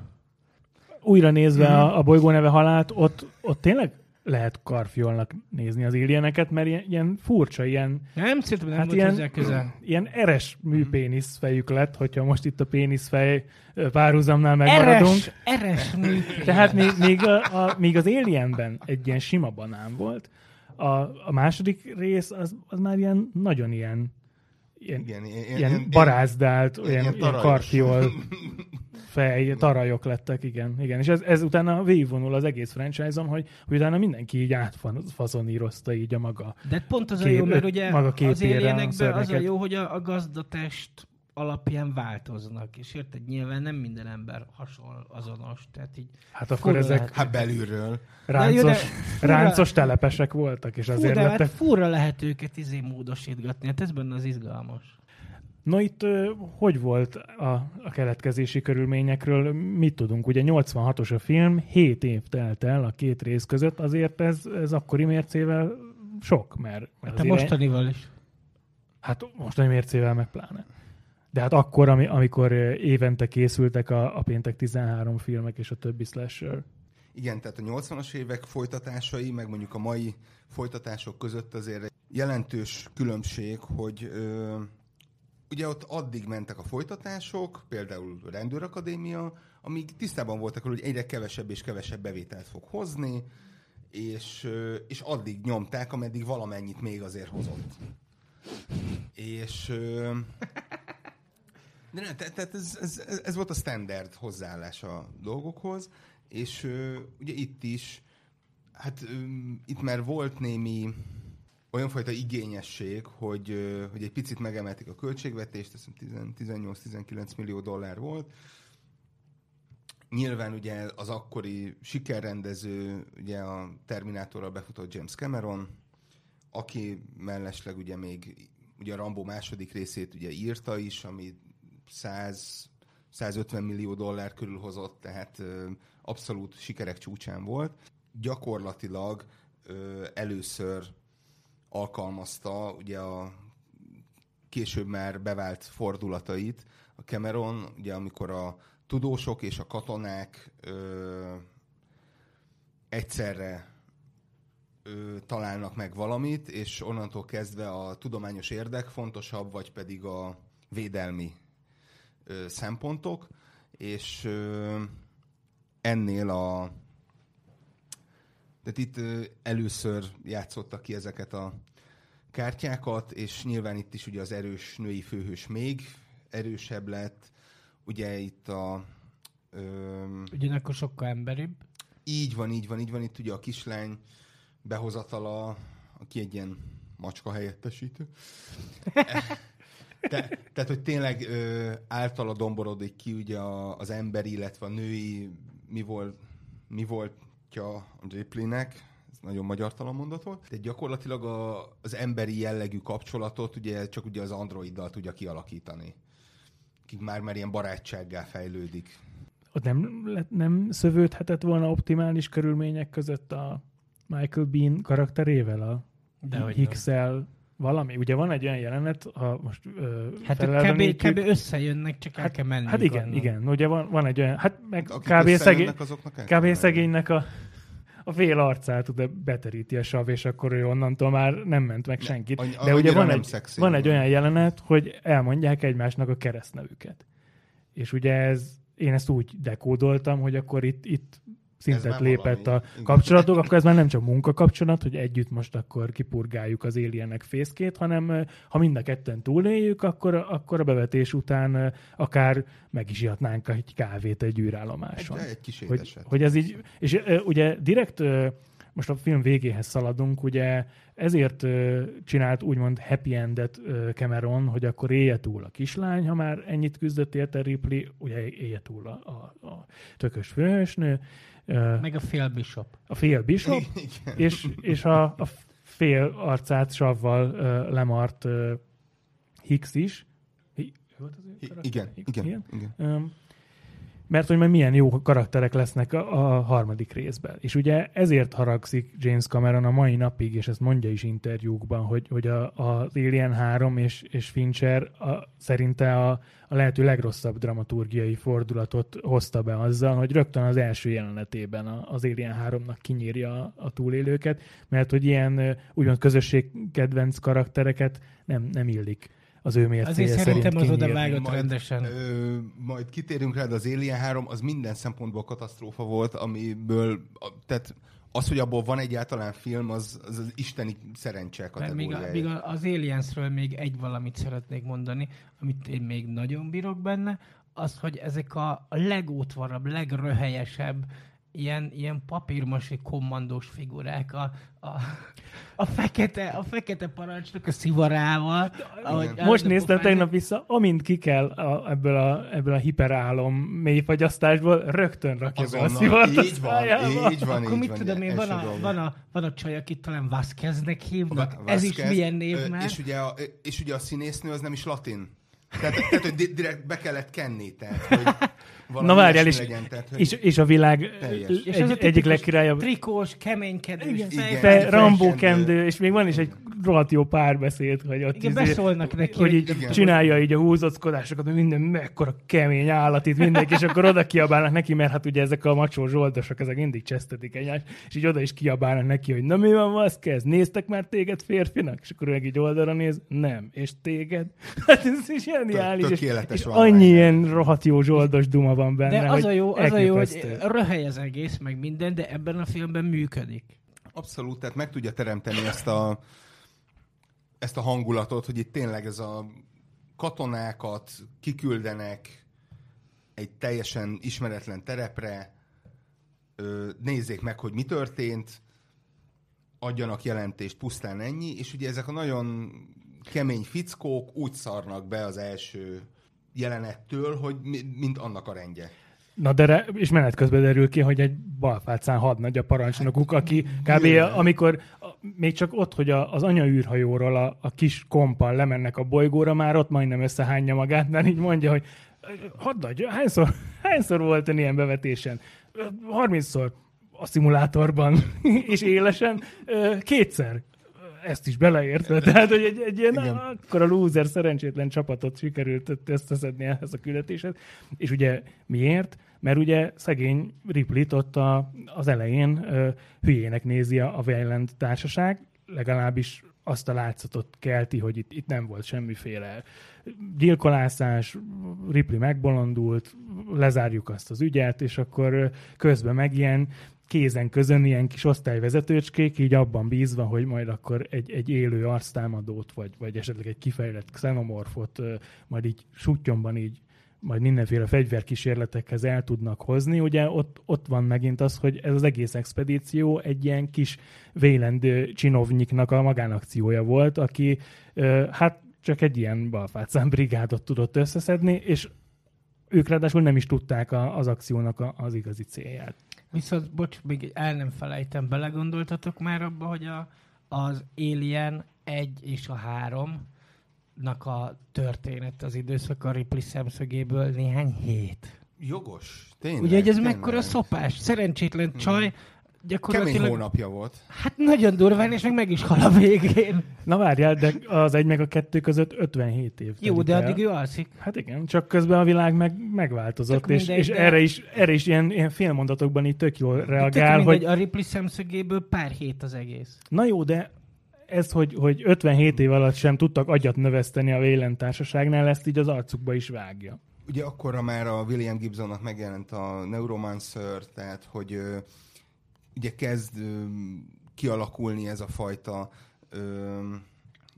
Újra nézve Mhm. a, a bolygó neve halált, ott, ott tényleg lehet karfiolnak nézni az alieneket, mert ilyen, ilyen furcsa, ilyen, Nem, szerintem nem Hát volt ilyen- közel. ilyen eres műpénisz fejük lett, hogyha most itt a péniszfej párhuzamnál megmaradunk. Eres, eres mű. Tehát még, még, a, a, még az Alienben egy ilyen sima banán volt, a, a második rész az, az már ilyen nagyon ilyen, ilyen, ilyen, ilyen, ilyen barázdált, ilyen, ilyen, ilyen karfiol fej, tarajok lettek, igen. igen. És ez, ez utána végigvonul az egész franchise-on, hogy, hogy utána mindenki így átfazonírozta így a maga. De pont az a Kép- jó, mert ugye maga az a alienekben az a jó, hogy a, a gazdatest alapján változnak, és érted, nyilván nem minden ember hasonl azonos, tehát így Hát akkor ezek lehet. Hát belülről. ráncos, de fura- ráncos telepesek voltak, és Fú, azért de hát lettek furra lehet őket izé módosítgatni, hát ez benne az izgalmas. No itt hogy volt a, a keletkezési körülményekről? Mit tudunk? Ugye 86-os a film, 7 év telt el a két rész között, azért ez, ez akkori mércével sok, mert, mert Hát a mostanival is. Hát mostani mércével meg pláne. De hát akkor, ami, amikor évente készültek a, a Péntek 13 filmek és a többi slasher. Igen, tehát a 80-as évek folytatásai, meg mondjuk a mai folytatások között azért jelentős különbség, hogy ö, ugye ott addig mentek a folytatások, például a rendőrakadémia, amíg tisztában voltak, hogy egyre kevesebb és kevesebb bevételt fog hozni, és, és addig nyomták, ameddig valamennyit még azért hozott. És... De nem, te- tehát ez, ez, ez, volt a standard hozzáállás a dolgokhoz, és ugye itt is, hát itt már volt némi olyan fajta igényesség, hogy, hogy egy picit megemelték a költségvetést, azt hiszem 10 18-19 millió dollár volt. Nyilván ugye az akkori sikerrendező, ugye a Terminátorral befutott James Cameron, aki mellesleg ugye még ugye a Rambo második részét ugye írta is, ami 100, 150 millió dollár körül hozott, tehát ö, abszolút sikerek csúcsán volt. Gyakorlatilag ö, először alkalmazta ugye a később már bevált fordulatait a Cameron, ugye amikor a tudósok és a katonák ö, egyszerre ö, találnak meg valamit, és onnantól kezdve a tudományos érdek fontosabb, vagy pedig a védelmi ö, szempontok, és ö, ennél a tehát itt először játszottak ki ezeket a kártyákat, és nyilván itt is ugye az erős női főhős még erősebb lett. Ugye itt a... Ö, Ugyanakkor sokkal emberibb. így van, így van, így van. Itt ugye a kislány behozatala, aki egy ilyen macska helyettesítő. Te, tehát, hogy tényleg ö, általa domborodik ki ugye a, az emberi, illetve a női mi volt, mi voltja a Ripleynek, ez nagyon magyartalan mondat volt. Tehát gyakorlatilag a, az emberi jellegű kapcsolatot ugye csak ugye az androiddal tudja kialakítani. Akik már már ilyen barátsággá fejlődik. Ott nem, nem szövődhetett volna optimális körülmények között a Michael Bean karakterével, a Dehogy hicks valami? Ugye van egy olyan jelenet, ha most ö, Hát kb, kb. összejönnek, csak el Hát- kell menni. Hát igen, igen. Ugye van, van egy olyan, hát meg Akik kb. szegény, el kb. szegénynek a, a fél arcát oda beteríti a sav, és akkor ő onnantól már nem ment meg senkit. annyi- De ugye van nem egy, szexi. van egy olyan jelenet, hogy elmondják egymásnak a keresztnevüket. És ugye ez, én ezt úgy dekódoltam, hogy akkor itt, itt szintet lépett valami. a kapcsolatok, akkor ez már nem csak munkakapcsolat, hogy együtt most akkor kipurgáljuk az alienek fészkét, hanem ha mind a ketten túléljük, akkor, akkor a bevetés után akár meg is ihatnánk egy kávét egy űrállomáson. Egy, egy kis Hogy, édeset. hogy ez így, és ugye direkt most a film végéhez szaladunk, ugye ezért csinált úgymond happy endet Cameron, hogy akkor élje túl a kislány, ha már ennyit küzdött érte Ripley, ugye élje túl a, a, a tökös főhősnő, Meg a fél bishop. a fél bishop, Igen. és, és a, a fél arcát savval ö, lemart ö, Hicks is. Hi, ő volt az I- igen, Hicks? igen, igen. Öm, mert hogy majd milyen jó karakterek lesznek a, a harmadik részben. És ugye ezért haragszik James Cameron a mai napig, és ezt mondja is interjúkban, hogy, hogy a, az Alien 3 és, és Fincher a, szerinte a, a lehető legrosszabb dramaturgiai fordulatot hozta be azzal, hogy rögtön az első jelenetében az Alien 3-nak kinyírja a, a túlélőket, mert hogy ilyen úgymond közösségkedvenc karaktereket nem, nem illik az ő mércéje Azért szerint szerintem az oda vágott Majd, rendesen. Ö, majd kitérünk rá, de az Alien 3 az minden szempontból katasztrófa volt, amiből, tehát az, hogy abból van egyáltalán film, az az, az isteni szerencse Mert még, a, kategóriája. még a- az Aliensről még egy valamit szeretnék mondani, amit én még nagyon bírok benne, az, hogy ezek a, a legótvarabb, legröhelyesebb ilyen, ilyen papírmasi kommandós figurák, a, a, a, fekete, a fekete parancsnok a szivarával. ahogy Most a néztem tegnap vissza, amint ki kell a, ebből, a, ebből a hiperálom mélyfagyasztásból, rögtön rakja be a szivart a Így van, szájába. így van, Akkor így mit van. tudom én, van a, dolog. van, a, van a csaj, akit talán Vasqueznek hívnak. Ez is milyen név ö, már. És ugye, a, és ugye a színésznő az nem is latin. Tehát, tehát hogy di- direkt be kellett kenni, tehát, hogy Na várjál, és, legyen, tehát, és, és a világ Teljes. egy, És az egyik legkirályabb Trikós, keménykedős, Igen. fejfej- Fe, Igen. Rambó kendő, és még van is egy rohadt jó párbeszéd, hogy ott Igen, izé- beszólnak neki, hogy így Igen. csinálja így a húzockodásokat, hogy minden mekkora kemény állat itt mindenki, és akkor oda kiabálnak neki, mert hát ugye ezek a macsó zsoldosok, ezek mindig csesztetik egymást, és így oda is kiabálnak neki, hogy na mi van, az kezd, néztek már téged férfinak? És akkor meg így oldalra néz, nem, és téged? Hát ez is zseniális, és, és annyi ilyen rohadt jó zsoldos duma van benne, De az a jó, az a jó, hogy röhely az egész, meg minden, de ebben a filmben működik. Abszolút, tehát meg tudja teremteni ezt a, ezt a hangulatot, hogy itt tényleg ez a katonákat kiküldenek egy teljesen ismeretlen terepre, nézzék meg, hogy mi történt, adjanak jelentést, pusztán ennyi, és ugye ezek a nagyon kemény fickók úgy szarnak be az első jelenettől, hogy mi- mint annak a rendje. Na de re, és menet közben derül ki, hogy egy balfácán hadnagy a parancsnokuk, aki kb. Jön. amikor a, még csak ott, hogy a, az anyaűrhajóról a, a kis kompal lemennek a bolygóra, már ott majdnem összehányja magát, mert így mondja, hogy hadnagy, hányszor, hányszor volt ön ilyen bevetésen? "Ö, 30-szor a szimulátorban, és élesen kétszer ezt is beleértve. Tehát, hogy egy, egy ilyen, Igen. akkor a loser szerencsétlen csapatot sikerült összeszedni ehhez a küldetéshez. És ugye miért? Mert ugye szegény Ripley-t ott a, az elején ö, hülyének nézi a, a Wayland társaság, legalábbis azt a látszatot kelti, hogy itt, itt nem volt semmiféle gyilkolászás, Ripley megbolondult, lezárjuk azt az ügyet, és akkor közben meg ilyen kézen közön ilyen kis osztályvezetőcskék, így abban bízva, hogy majd akkor egy, egy élő arctámadót, vagy, vagy esetleg egy kifejlett xenomorfot majd így sutyomban így majd mindenféle fegyverkísérletekhez el tudnak hozni. Ugye ott, ott van megint az, hogy ez az egész expedíció egy ilyen kis vélendő csinovnyiknak a magánakciója volt, aki hát csak egy ilyen balfácán brigádot tudott összeszedni, és ők ráadásul nem is tudták a, az akciónak a, az igazi célját. Viszont, bocs, még el nem felejtem, belegondoltatok már abba, hogy a, az Alien 1 és a 3 nak a történet az időszak a Ripley szemszögéből néhány hét. Jogos, tényleg. Ugye, hogy ez tényleg. mekkora szopás? Szerencsétlen csaj, Kemény gyakorlatilag... hónapja volt. Hát nagyon durván, és meg meg is hal a végén. Na várjál, de az egy meg a kettő között 57 év. Jó, de el. addig ő alszik. Hát igen, csak közben a világ meg megváltozott, Tök és, mindegy, és de- erre is, erre is ilyen, ilyen félmondatokban így tök jól Tök reagál, mindegy, hogy a Ripley szemszögéből pár hét az egész. na jó, de ez, hogy, hogy 57 év alatt sem tudtak agyat növeszteni a Wayland társaságnál, ezt így az arcukba is vágja. Ugye akkorra már a William Gibsonnak megjelent a Neuromancer, tehát hogy ö, ugye kezd ö, kialakulni ez a fajta ö,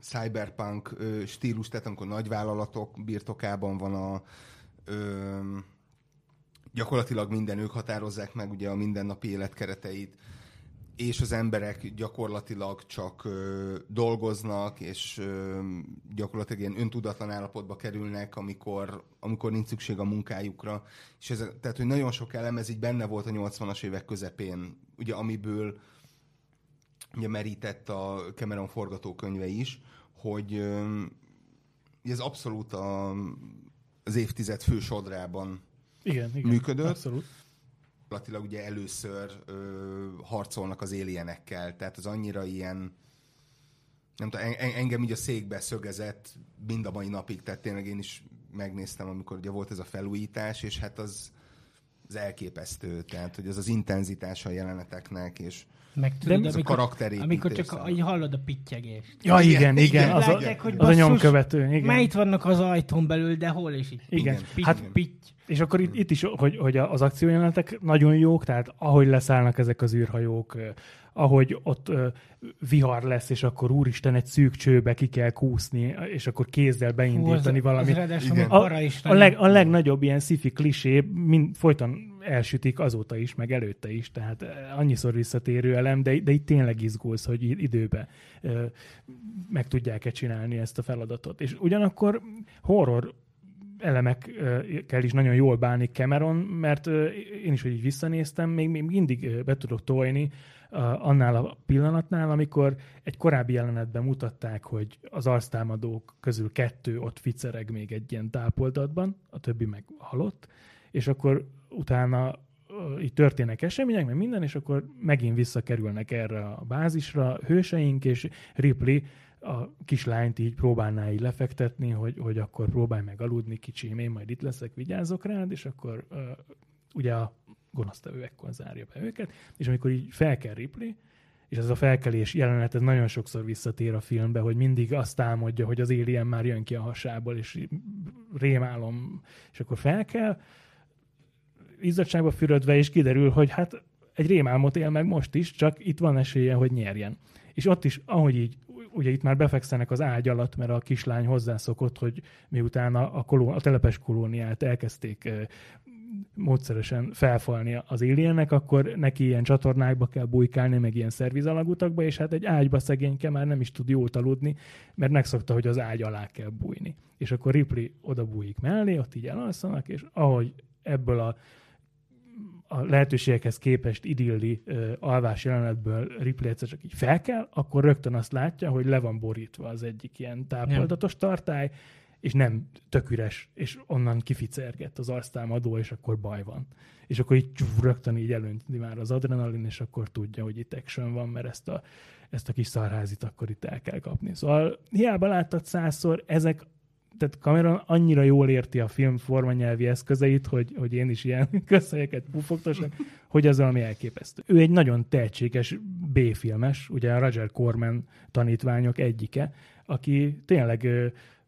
cyberpunk ö, stílus, tehát amikor nagyvállalatok birtokában van a ö, gyakorlatilag minden ők határozzák meg ugye a mindennapi élet kereteit, és az emberek gyakorlatilag csak ö, dolgoznak, és ö, gyakorlatilag ilyen öntudatlan állapotba kerülnek, amikor, amikor nincs szükség a munkájukra. És ez, tehát, hogy nagyon sok elem, ez így benne volt a 80-as évek közepén, ugye amiből ugye merített a Cameron forgatókönyve is, hogy ez abszolút a, az évtized fő sodrában Igen, igen. működött. Abszolút. Gyakorlatilag ugye először ö, harcolnak az alienekkel, tehát az annyira ilyen nem tudom, en- en- engem így a székbe szögezett mind a mai napig, tehát tényleg én is megnéztem, amikor ugye volt ez a felújítás, és hát az, az elképesztő, tehát hogy az az intenzitása a jeleneteknek, és Meg tudod, De- ez a amikor, karakterépítés. amikor csak így hallod a pittyegést. Ja, igen, Igen, igen, az, a, Látják, hogy az a basszus, nyomkövető. Igen. Már itt vannak az ajtón belül, de hol is így? Igen. Igen. Pitty, Hát- pitty. És akkor itt, itt is, hogy, hogy az akciójelenetek nagyon jók, tehát ahogy leszállnak ezek az űrhajók, ahogy ott eh, vihar lesz, és akkor úristen egy szűk csőbe ki kell kúszni, és akkor kézzel beindítani az, valamit. Az is A, leg, a legnagyobb ilyen sci-fi klisé mind, folyton elsütik azóta is, meg előtte is, tehát eh, annyiszor visszatérő elem, de, de itt tényleg izgulsz, hogy időbe meg tudják-e csinálni ezt a feladatot. És ugyanakkor horror elemekkel is nagyon jól bánik Cameron, mert én is, hogy így visszanéztem, még, még mindig be tudok tojni annál a pillanatnál, amikor egy korábbi jelenetben mutatták, hogy az arctámadók közül kettő ott ficereg még egy ilyen tápoltatban, a többi meg halott, és akkor utána így történnek események, meg minden, és akkor megint visszakerülnek erre a bázisra hőseink, és Ripley a kislányt így próbálná így lefektetni, hogy, hogy akkor próbálj meg aludni, kicsim, én majd itt leszek, vigyázzok rád, és akkor uh, ugye a gonosztevő ekkor zárja be őket, és amikor így fel kell Ripley, és ez a felkelés jelenet, ez nagyon sokszor visszatér a filmbe, hogy mindig azt álmodja, hogy az alien már jön ki a hasából, és rémálom, és akkor fel kell, izzadságba fürödve, és kiderül, hogy hát egy rémálmot él meg most is, csak itt van esélye, hogy nyerjen. És ott is, ahogy így, ugye itt már befekszenek az ágy alatt, mert a kislány hozzászokott, hogy miután a, a, koló, a telepes kolóniát elkezdték módszeresen felfalni az alienek, akkor neki ilyen csatornákba kell bujkálni, meg ilyen szervizalagutakba, és hát egy ágyba szegényke már nem is tud jót aludni, mert megszokta, hogy az ágy alá kell bújni. És akkor Ripley oda bújik mellé, ott így elalszanak, és ahogy ebből a a lehetőségekhez képest idilli uh, alvás jelenetből Ripley egyszer csak így fel kell, akkor rögtön azt látja, hogy le van borítva az egyik ilyen tápoltatos tartály, és nem tök üres, és onnan kificergett az arctámadó, és akkor baj van. És akkor így csúf, rögtön így elönti már az adrenalin, és akkor tudja, hogy itt action van, mert ezt a, ezt a kis szarházit akkor itt el kell kapni. Szóval hiába láttad százszor, ezek tehát Cameron annyira jól érti a film formanyelvi eszközeit, hogy, hogy én is ilyen közhelyeket pufogtassak, hogy az valami elképesztő. Ő egy nagyon tehetséges B-filmes, ugye a Roger Corman tanítványok egyike, aki tényleg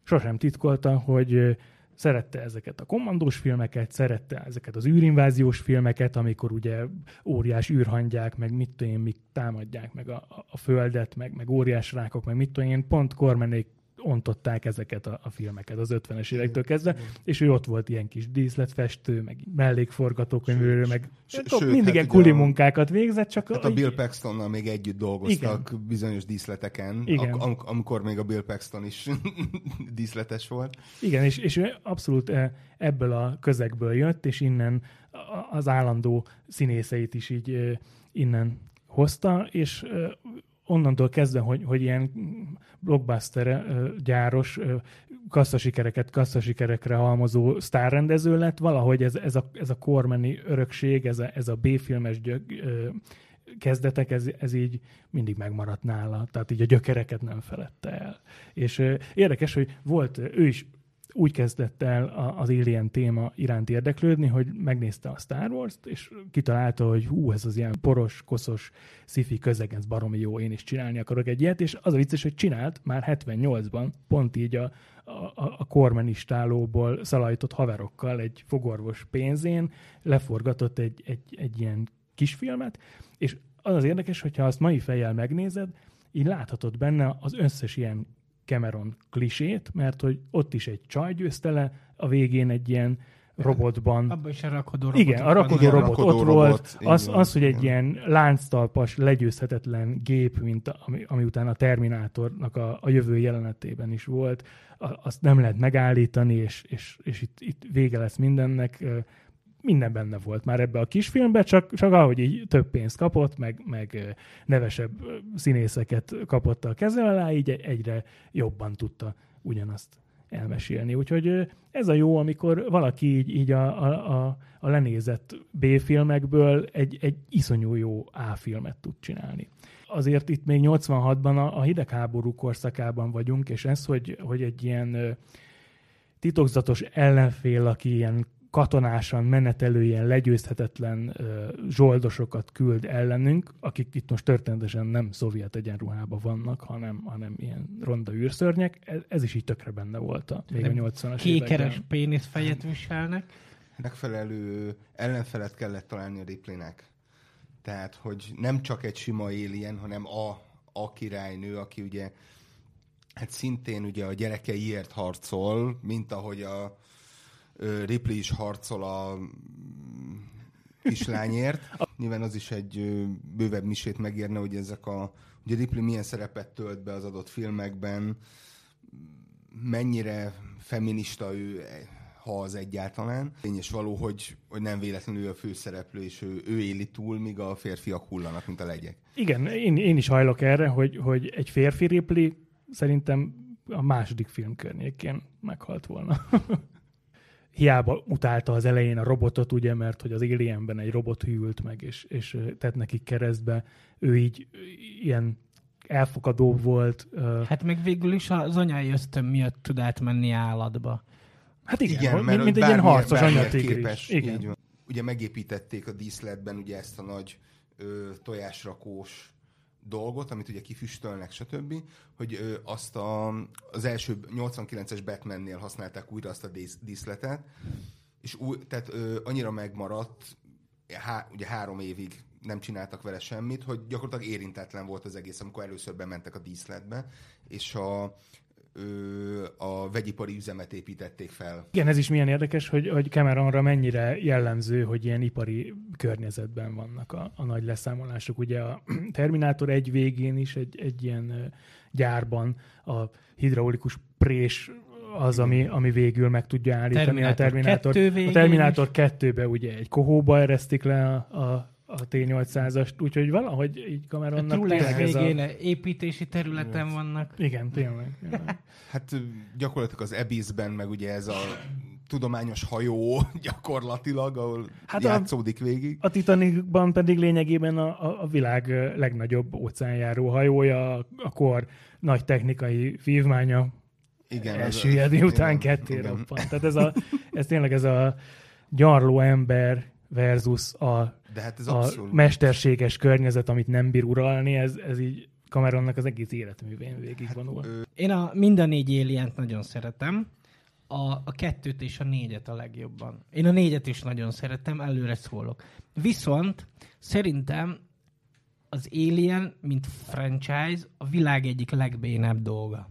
sosem titkolta, hogy szerette ezeket a kommandós filmeket, szerette ezeket az űrinváziós filmeket, amikor ugye óriás űrhangyák, meg mit tudom én, mik támadják meg a, a földet, meg, meg óriás rákok, meg mit tudom én, pont Cormanék ontották ezeket a, a filmeket az 50-es évektől kezdve, és ő ott volt ilyen kis díszletfestő, meg mellékforgatókönyvről, meg Sőt, sőt, hát mindig ugye egy kuli a- munkákat végzett, csak Hát a Bill Paxtonnal még együtt dolgoztak Igen. bizonyos díszleteken, Igen. am- amikor még a Bill Paxton is díszletes volt. Igen, és, és ő abszolút eh, ebből a közegből jött, és innen a- az állandó színészeit is így eh, innen hozta, és eh, onnantól kezdve, hogy, hogy ilyen blockbuster gyáros kasszasikereket kasszasikerekre halmozó sztárrendező lett, valahogy ez, ez, a, ez a kormeni örökség, ez a, ez a B-filmes gyök, kezdetek, ez, ez így mindig megmaradt nála, tehát így a gyökereket nem felette el. És érdekes, hogy volt, ő is úgy kezdett el az Alien téma iránt érdeklődni, hogy megnézte a Star Wars-t, és kitalálta, hogy hú, ez az ilyen poros, koszos, sci-fi közeg, ez baromi jó, én is csinálni akarok egy ilyet, és az a vicces, hogy csinált már 78-ban, pont így a, a, a kormenistálóból szalajtott haverokkal egy fogorvos pénzén leforgatott egy, egy, egy ilyen kisfilmet, és az az érdekes, hogyha azt mai fejjel megnézed, így láthatod benne az összes ilyen Cameron klisét, mert hogy ott is egy csaj győzte le, a végén egy ilyen robotban. Abban is a rakodó robot. Igen, a rakodó Igen, robot rakodó ott robot, volt. Az, van, az, hogy egy igen. ilyen lánctalpas, legyőzhetetlen gép, mint a, ami, ami után a Terminátornak a, a jövő jelenetében is volt, a, azt nem lehet megállítani, és, és, és itt, itt vége lesz mindennek. Minden benne volt már ebbe a kisfilmbe, csak, csak ahogy így több pénzt kapott, meg, meg nevesebb színészeket kapott a keze alá, így egyre jobban tudta ugyanazt elmesélni. Úgyhogy ez a jó, amikor valaki így, így a, a, a, a lenézett B-filmekből egy, egy iszonyú jó A-filmet tud csinálni. Azért itt még 86-ban a, a hidegháború korszakában vagyunk, és ez, hogy, hogy egy ilyen titokzatos ellenfél, aki ilyen katonásan menetelő ilyen legyőzhetetlen zsoldosokat küld ellenünk, akik itt most történetesen nem szovjet egyenruhában vannak, hanem, hanem ilyen ronda űrszörnyek. Ez, ez is így tökre benne volt a, még a 80-as Kékeres péniszfejet viselnek. Megfelelő ellenfelet kellett találni a Ripleynek. Tehát, hogy nem csak egy sima alien, hanem a, a királynő, aki ugye hát szintén ugye a gyerekeiért harcol, mint ahogy a Ripley is harcol a kislányért. Nyilván az is egy bővebb misét megérne, hogy ezek a... Ugye Ripley milyen szerepet tölt be az adott filmekben, mennyire feminista ő, ha az egyáltalán. Tényes való, hogy, hogy nem véletlenül ő a főszereplő, és ő, ő éli túl, míg a férfiak hullanak, mint a legyek. Igen, én, én is hajlok erre, hogy, hogy egy férfi Ripley szerintem a második film környékén meghalt volna. hiába utálta az elején a robotot, ugye, mert hogy az Alienben egy robot hűlt meg, és, és tett nekik keresztbe. Ő így ilyen elfogadó volt. Hát meg végül is az anyai ösztön miatt tud átmenni állatba. Hát igen, igen mert mint, egy ilyen harcos anyatigris. Igen. Ugye megépítették a díszletben ugye ezt a nagy ö, tojásrakós dolgot, amit ugye kifüstölnek, stb., hogy ö, azt a, az első 89-es Batmannél használták újra azt a díszletet, és új, tehát ö, annyira megmaradt, há, ugye három évig nem csináltak vele semmit, hogy gyakorlatilag érintetlen volt az egész, amikor először bementek a díszletbe, és a, a vegyipari üzemet építették fel. Igen, ez is milyen érdekes, hogy, hogy Cameronra mennyire jellemző, hogy ilyen ipari környezetben vannak a, a nagy leszámolások. Ugye a Terminátor egy végén is egy, egy ilyen gyárban a hidraulikus prés az, ami, ami végül meg tudja állítani Terminátor a Terminátor. A Terminátor 2-be ugye egy kohóba eresztik le a, a a T800-ast, úgyhogy valahogy így Cameronnak tényleg ez a... építési területen Igen. vannak. Igen, tényleg. hát gyakorlatilag az Abyssben, meg ugye ez a tudományos hajó gyakorlatilag, ahol hát játszódik a, végig. A Titanicban pedig lényegében a, a, a világ legnagyobb óceánjáró hajója, a kor nagy technikai vívmánya igen, elsüllyedni után igen, ketté igen. Tehát ez, a, ez tényleg ez a gyarló ember versus a de hát ez a abszolút. mesterséges környezet, amit nem bír uralni, ez, ez így Cameronnak az egész életművén végigvonul. Hát, Én a mind a négy alien nagyon szeretem. A, a kettőt és a négyet a legjobban. Én a négyet is nagyon szeretem, előre szólok. Viszont szerintem az Alien, mint franchise, a világ egyik legbénább dolga.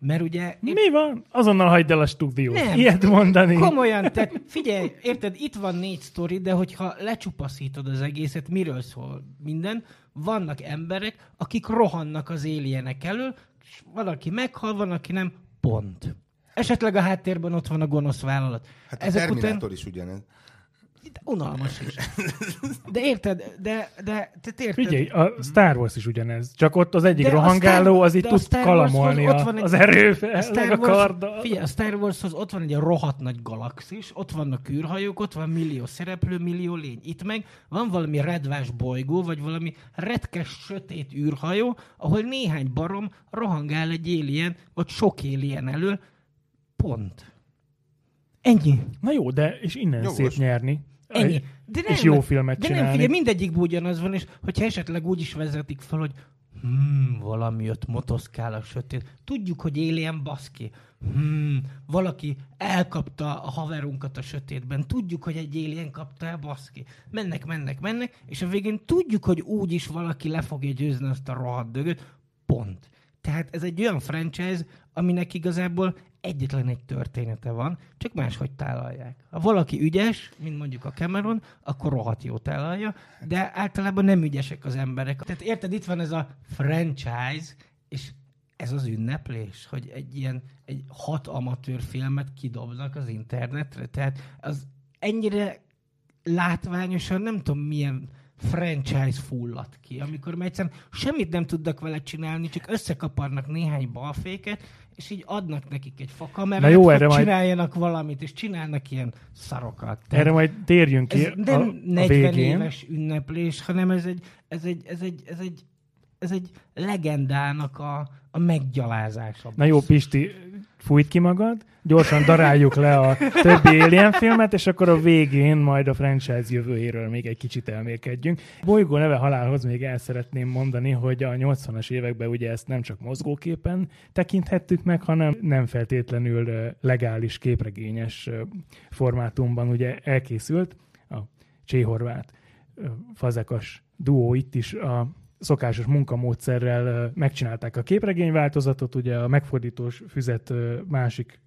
Mert ugye... Mi van? Azonnal hagyd el a stúdiót. Nem. Ilyet mondani. Komolyan, tehát figyelj, érted, itt van négy sztori, de hogyha lecsupaszítod az egészet, miről szól minden, vannak emberek, akik rohannak az éljenek elől, és valaki meghal, van, aki nem, pont. Esetleg a háttérben ott van a gonosz vállalat. Hát Ezek a Terminátor után... is ugyanez. De unalmas is. De érted, de, de te érted. Figyelj, a Star Wars is ugyanez. Csak ott az egyik de rohangáló, az így tud kalamolni a, a, az erővel, a karddal. Figyelj, a Star Warshoz ott van egy rohadt nagy galaxis, ott vannak űrhajók, ott van millió szereplő, millió lény. Itt meg van valami redvás bolygó, vagy valami retkes, sötét űrhajó, ahol néhány barom rohangál egy élien, vagy sok élien elől. Pont. Ennyi. Na jó, de és innen Jogos. szép nyerni. Ennyi. De nem, és jó filmet de csinálni. nem, figyelj, mindegyikből ugyanaz van, és hogyha esetleg úgy is vezetik fel, hogy hmm, valami ott motoszkál a sötét. Tudjuk, hogy Alien baszki. Hmm, valaki elkapta a haverunkat a sötétben. Tudjuk, hogy egy alien kapta el, baszki. Mennek, mennek, mennek, és a végén tudjuk, hogy úgy is valaki le fogja győzni azt a rohadt dögöt. Pont. Tehát ez egy olyan franchise, aminek igazából egyetlen egy története van, csak máshogy tálalják. Ha valaki ügyes, mint mondjuk a Cameron, akkor rohadt jó tálalja, de általában nem ügyesek az emberek. Tehát érted, itt van ez a franchise, és ez az ünneplés, hogy egy ilyen egy hat amatőr filmet kidobnak az internetre. Tehát az ennyire látványosan nem tudom milyen franchise fulladt ki, amikor már egyszerűen semmit nem tudnak vele csinálni, csak összekaparnak néhány balféket, és így adnak nekik egy fakamerát, Na jó, hogy erre majd- csináljanak valamit, és csinálnak ilyen szarokat. Erre majd térjünk ki ez nem a, a 40 végén. éves ünneplés, hanem ez egy, ez egy, ez egy, ez egy, ez egy legendának a, a meggyalázása. Na jó, Pisti, fújt ki magad, gyorsan daráljuk le a többi Alien filmet, és akkor a végén majd a franchise jövőjéről még egy kicsit elmélkedjünk. Bolygó neve halálhoz még el szeretném mondani, hogy a 80-as években ugye ezt nem csak mozgóképen tekinthettük meg, hanem nem feltétlenül legális képregényes formátumban ugye elkészült a Cséhorvát fazekas duó itt is a szokásos munkamódszerrel megcsinálták a képregény változatot, ugye a megfordítós füzet másik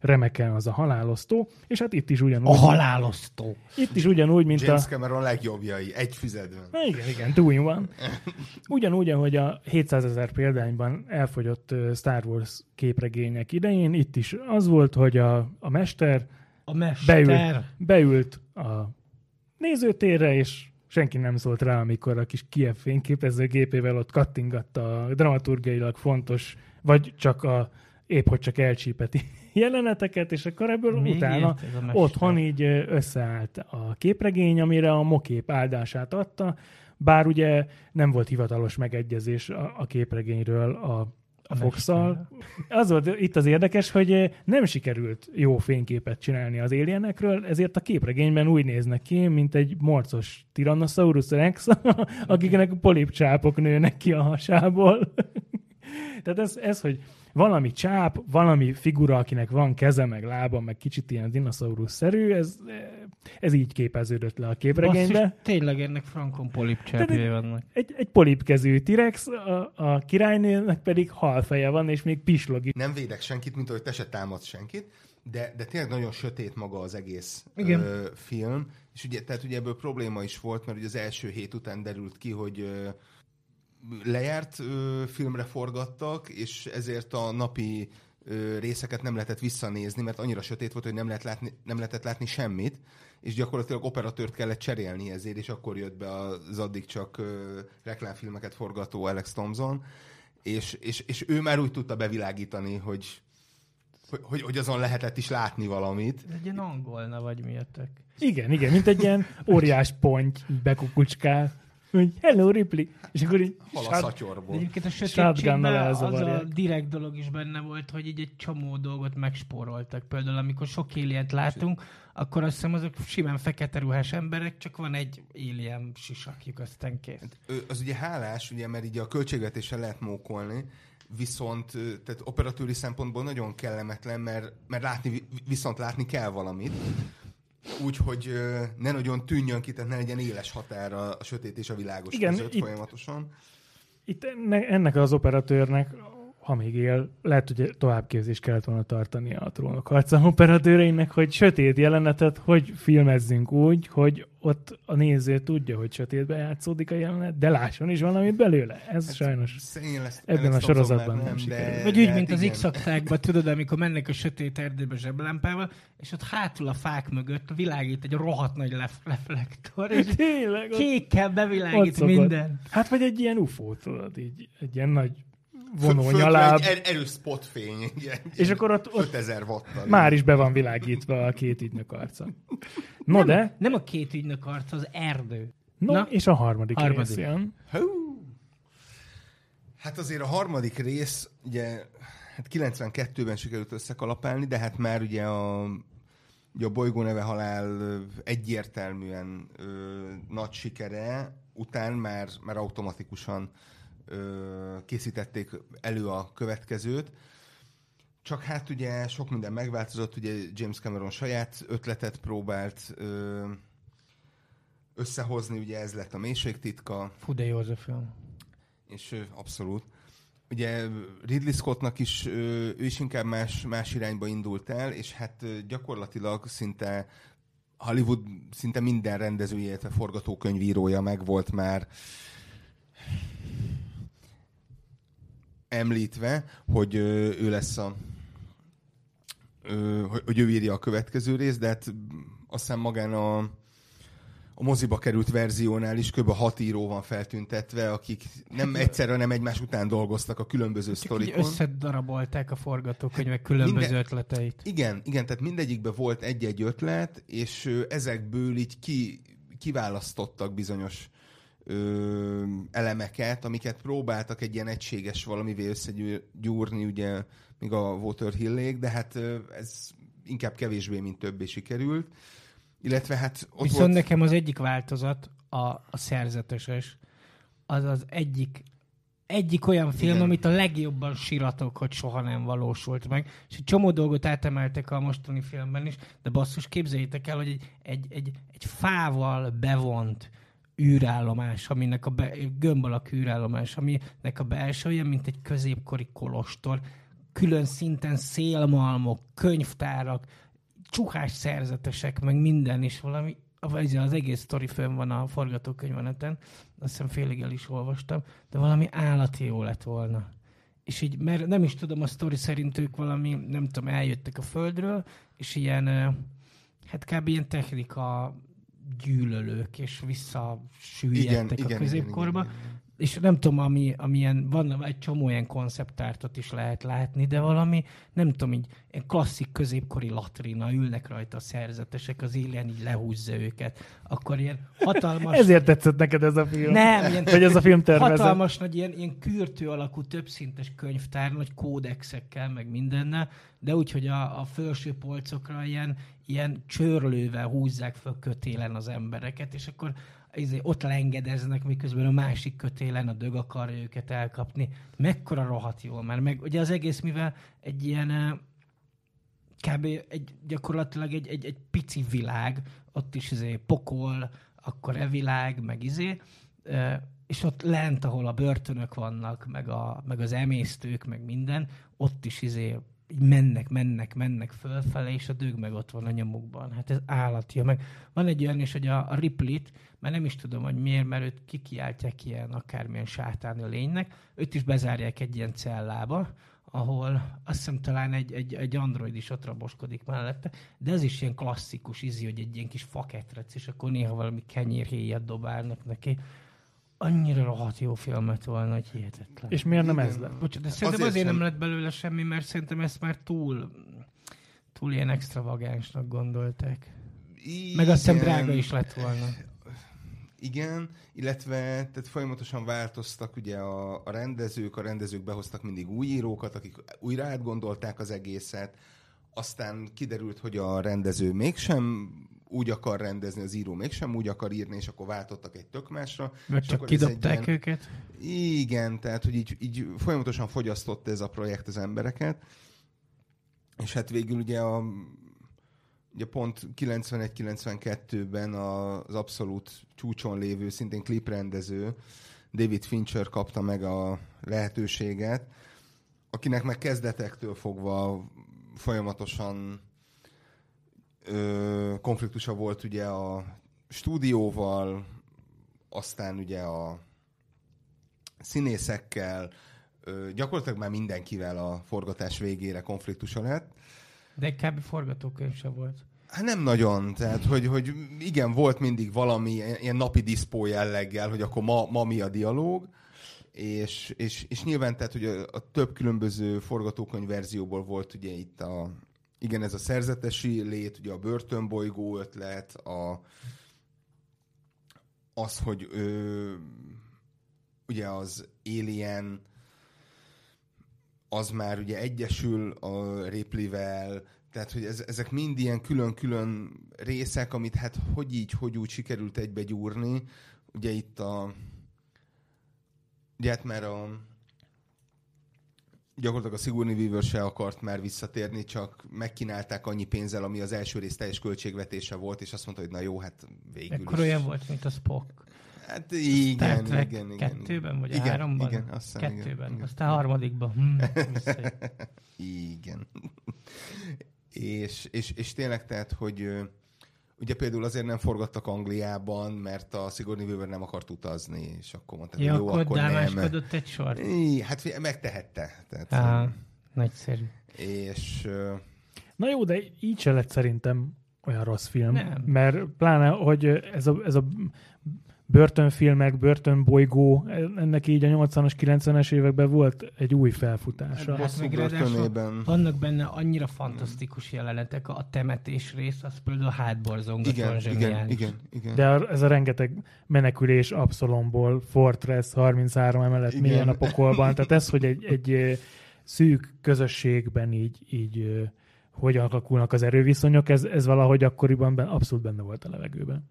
remeken az a halálosztó, és hát itt is ugyanúgy, A halálosztó. itt is ugyanúgy, mint James a... Cameron legjobbjai, egy füzetben. Na igen, igen, in one. Ugyanúgy, ahogy a 700 ezer példányban elfogyott Star Wars képregények idején, itt is az volt, hogy a, a mester A mester. beült, beült a nézőtérre, és senki nem szólt rá, amikor a kis Kiev fényképezőgépével ott kattingatta a dramaturgiailag fontos, vagy csak a épp hogy csak elcsípeti jeleneteket, és akkor ebből Még utána otthon így összeállt a képregény, amire a mokép áldását adta, bár ugye nem volt hivatalos megegyezés a, a képregényről a, a fox Az volt itt az érdekes, hogy eh, nem sikerült jó fényképet csinálni az alienekről, ezért a képregényben úgy néznek ki, mint egy morcos Tyrannosaurus Rex, akiknek polipcsápok nőnek ki a hasából. Tehát ez, ez, hogy valami csáp, valami figura, akinek van keze, meg lába, meg kicsit ilyen dinoszaurusz-szerű, ez, ez így képeződött le a képregénybe. Basszus, tényleg ennek frankon polipcsápjai vannak. Egy, egy polipkezű T-rex, a, a királynőnek pedig halfeje van, és még pislog is. Nem védek senkit, mint ahogy te se támadsz senkit, de, de tényleg nagyon sötét maga az egész Igen. Ö, film, és ugye, tehát ugye ebből probléma is volt, mert ugye az első hét után derült ki, hogy ö, lejárt ö, filmre forgattak, és ezért a napi ö, részeket nem lehetett visszanézni, mert annyira sötét volt, hogy nem, lehet látni, nem lehetett látni semmit, és gyakorlatilag operatőrt kellett cserélni ezért, és akkor jött be az addig csak ö, reklámfilmeket forgató Alex Thompson, és, és, és ő már úgy tudta bevilágítani, hogy, hogy, hogy, azon lehetett is látni valamit. Ez egy ilyen angolna vagy miattök. Igen, igen, mint egy ilyen óriás ponty bekukucskál, hogy hello Ripley, és akkor így Hal a szatyorból. egyébként a sötétségben az a direkt dolog is benne volt, hogy így egy csomó dolgot megspóroltak. Például amikor sok alien látunk, akkor azt hiszem azok simán fekete ruhás emberek, csak van egy alien sisakjuk, aztán kész. Ö, Az ugye hálás, ugye, mert így a költségvetéssel lehet mókolni, viszont tehát operatőri szempontból nagyon kellemetlen, mert, mert látni, vi- viszont látni kell valamit. Úgy, hogy ne nagyon tűnjön ki, tehát ne legyen éles határa a sötét és a világos Igen, között itt- folyamatosan. Itt enne, ennek az operatőrnek, ha még él, lehet, hogy továbbképzést kellett volna tartani a trónok harca operatőreinek, hogy sötét jelenetet, hogy filmezzünk úgy, hogy ott a néző tudja, hogy sötétben játszódik a jelenet, de lásson is valamit belőle. Ez sajnos. Szegény lesz, Ebben a sorozatban már nem sikerült. Vagy úgy, de mint hát az igen. X-aktákban, tudod, amikor mennek a sötét erdőbe zseblámpával, és ott hátul a fák mögött világít egy rohadt nagy lef- reflektor, és Tényleg, kékkel bevilágít minden. Hát vagy egy ilyen UFO, tudod, így egy ilyen nagy Fö- vonó földre nyaláb, Egy er- erős spotfény. És akkor ott, ott 5000 watttal. már is be van világítva a két ügynök arca. No de, Nem a két ügynök arca, az erdő. no, Na? és a harmadik, Harmadik. rész jön. Hú. Hát azért a harmadik rész, ugye, hát 92-ben sikerült összekalapálni, de hát már ugye a, ugye a bolygó neve halál egyértelműen ö, nagy sikere után már, már automatikusan ö, készítették elő a következőt. Csak hát ugye sok minden megváltozott, ugye James Cameron saját ötletet próbált ö, összehozni, ugye ez lett a mélységtitka, Fú, de jó az a film. és ö, abszolút. Ugye Ridley Scottnak is, ö, ő is inkább más, más irányba indult el, és hát ö, gyakorlatilag szinte Hollywood szinte minden rendezője, illetve forgatókönyvírója meg volt már említve, hogy ő lesz a hogy- ő írja a következő részt, de hát azt hiszem magán a, a moziba került verziónál is kb. hat író van feltüntetve, akik nem egyszerre, nem egymás után dolgoztak a különböző Csak így sztorikon. összedarabolták a forgatókönyvek különböző minden- ötleteit. Igen, igen, tehát mindegyikben volt egy-egy ötlet, és ezekből így ki, kiválasztottak bizonyos ö, elemeket, amiket próbáltak egy ilyen egységes valamivé összegyúrni, ugye, még a Water Hillék, de hát ö, ez inkább kevésbé, mint többé sikerült. Illetve hát ott Viszont volt... nekem az egyik változat, a, a szerzeteses, az az egyik egyik olyan film, Igen. amit a legjobban síratok, hogy soha nem valósult meg. És egy csomó dolgot átemeltek a mostani filmben is, de basszus, képzeljétek el, hogy egy, egy, egy, egy fával bevont űrállomás, aminek a be, gömb alakú űrállomás, aminek a belső olyan, mint egy középkori kolostor, külön szinten szélmalmok, könyvtárak, csuhás szerzetesek, meg minden is valami, az egész sztori fönn van a forgatókönyveneten, azt hiszem félig el is olvastam, de valami állati jó lett volna. És így, mert nem is tudom, a sztori szerint ők valami, nem tudom, eljöttek a földről, és ilyen, hát kb. ilyen technika gyűlölők, és visszasüllyedtek a középkorba. igen, igen. És nem tudom, ami, amilyen, van egy csomó ilyen konceptártot is lehet látni, de valami, nem tudom, így klasszik középkori latrina, ülnek rajta a szerzetesek, az élén így lehúzza őket. Akkor ilyen hatalmas... Ezért tetszett neked ez a film? Nem, ilyen Vagy ez a film tervezet? hatalmas nagy ilyen, ilyen kürtő alakú többszintes könyvtár, nagy kódexekkel, meg mindennel, de úgy, hogy a, a felső polcokra ilyen, ilyen csörlővel húzzák föl kötélen az embereket, és akkor izé, ott lengedeznek, miközben a másik kötélen a dög akarja őket elkapni. Mekkora rohadt jól már. Meg ugye az egész, mivel egy ilyen kb. Egy, gyakorlatilag egy, egy, egy pici világ, ott is izé pokol, akkor e világ, meg izé, és ott lent, ahol a börtönök vannak, meg, a, meg az emésztők, meg minden, ott is izé így mennek, mennek, mennek fölfele, és a dög meg ott van a nyomukban. Hát ez állatja. Meg van egy olyan is, hogy a, a Ripley-t, nem is tudom, hogy miért, mert őt kikiáltják ilyen akármilyen sátáni lénynek, őt is bezárják egy ilyen cellába, ahol azt hiszem talán egy, egy, egy android is ott raboskodik mellette, de ez is ilyen klasszikus izi, hogy egy ilyen kis faketrec, és akkor néha valami kenyérhéjat dobálnak neki. Annyira rohadt jó filmet volna, hogy hihetetlen. És miért nem Igen. ez lett? Bocsánat, de szerintem Azért azért, sem- nem lett belőle semmi, mert szerintem ezt már túl túl ilyen extravagánsnak gondolták. Meg azt hiszem Igen. drága is lett volna. Igen, illetve tehát folyamatosan változtak ugye a, a rendezők, a rendezők behoztak mindig új írókat, akik újra átgondolták az egészet, aztán kiderült, hogy a rendező mégsem úgy akar rendezni, az író mégsem úgy akar írni, és akkor váltottak egy tök másra. Vagy És csak akkor kidobták ilyen- őket. Igen, tehát hogy így, így folyamatosan fogyasztotta ez a projekt az embereket, és hát végül ugye a ugye pont 91-92-ben az abszolút csúcson lévő, szintén kliprendező David Fincher kapta meg a lehetőséget, akinek meg kezdetektől fogva folyamatosan ö, konfliktusa volt ugye a stúdióval, aztán ugye a színészekkel, ö, gyakorlatilag már mindenkivel a forgatás végére konfliktusa lett. De egy kb. forgatókönyv sem volt. Hát nem nagyon, tehát hogy, hogy igen, volt mindig valami ilyen napi diszpó jelleggel, hogy akkor ma, ma mi a dialóg, és, és, és nyilván tehát, hogy a, a több különböző forgatókönyv verzióból volt ugye itt a, igen, ez a szerzetesi lét, ugye a börtönbolygó ötlet, a, az, hogy ö, ugye az Alien az már ugye egyesül a Ripley-vel, tehát, hogy ez, ezek mind ilyen külön-külön részek, amit hát hogy így, hogy úgy sikerült egybe gyúrni. Ugye itt a... Ugye hát már a... Gyakorlatilag a Sigourney Weaver se akart már visszatérni, csak megkínálták annyi pénzzel, ami az első rész teljes költségvetése volt, és azt mondta, hogy na jó, hát végül Ekkor is. olyan volt, mint a Spock. Hát igen, Trek igen, igen. kettőben, vagy igen, háromban? Igen, azt hiszem, igen, Kettőben. igen. Aztán harmadikban. Hm. Igen. és, és, és tényleg tehát, hogy ugye például azért nem forgattak Angliában, mert a Sigourney Weaver nem akart utazni, és akkor mondták, ja, hogy jó, akkor, akkor nem. egy sor. Í, Hát megtehette. Tehát, Á, nagyszerű. és Na jó, de így se lett szerintem olyan rossz film. Nem. Mert pláne, hogy ez a, ez a börtönfilmek, börtönbolygó, ennek így a 80-as, 90-es években volt egy új felfutása. Hát, Bosszú meg börtönében. Vannak benne annyira fantasztikus jelenetek, a temetés rész, az például a hátborzongatóan Igen, igen, igen, igen. De ez a rengeteg menekülés Absalomból, Fortress 33 emelet Igen. mélyen a pokolban, tehát ez, hogy egy, egy szűk közösségben így, így ö, hogy alakulnak az erőviszonyok, ez, ez valahogy akkoriban ben, abszolút benne volt a levegőben.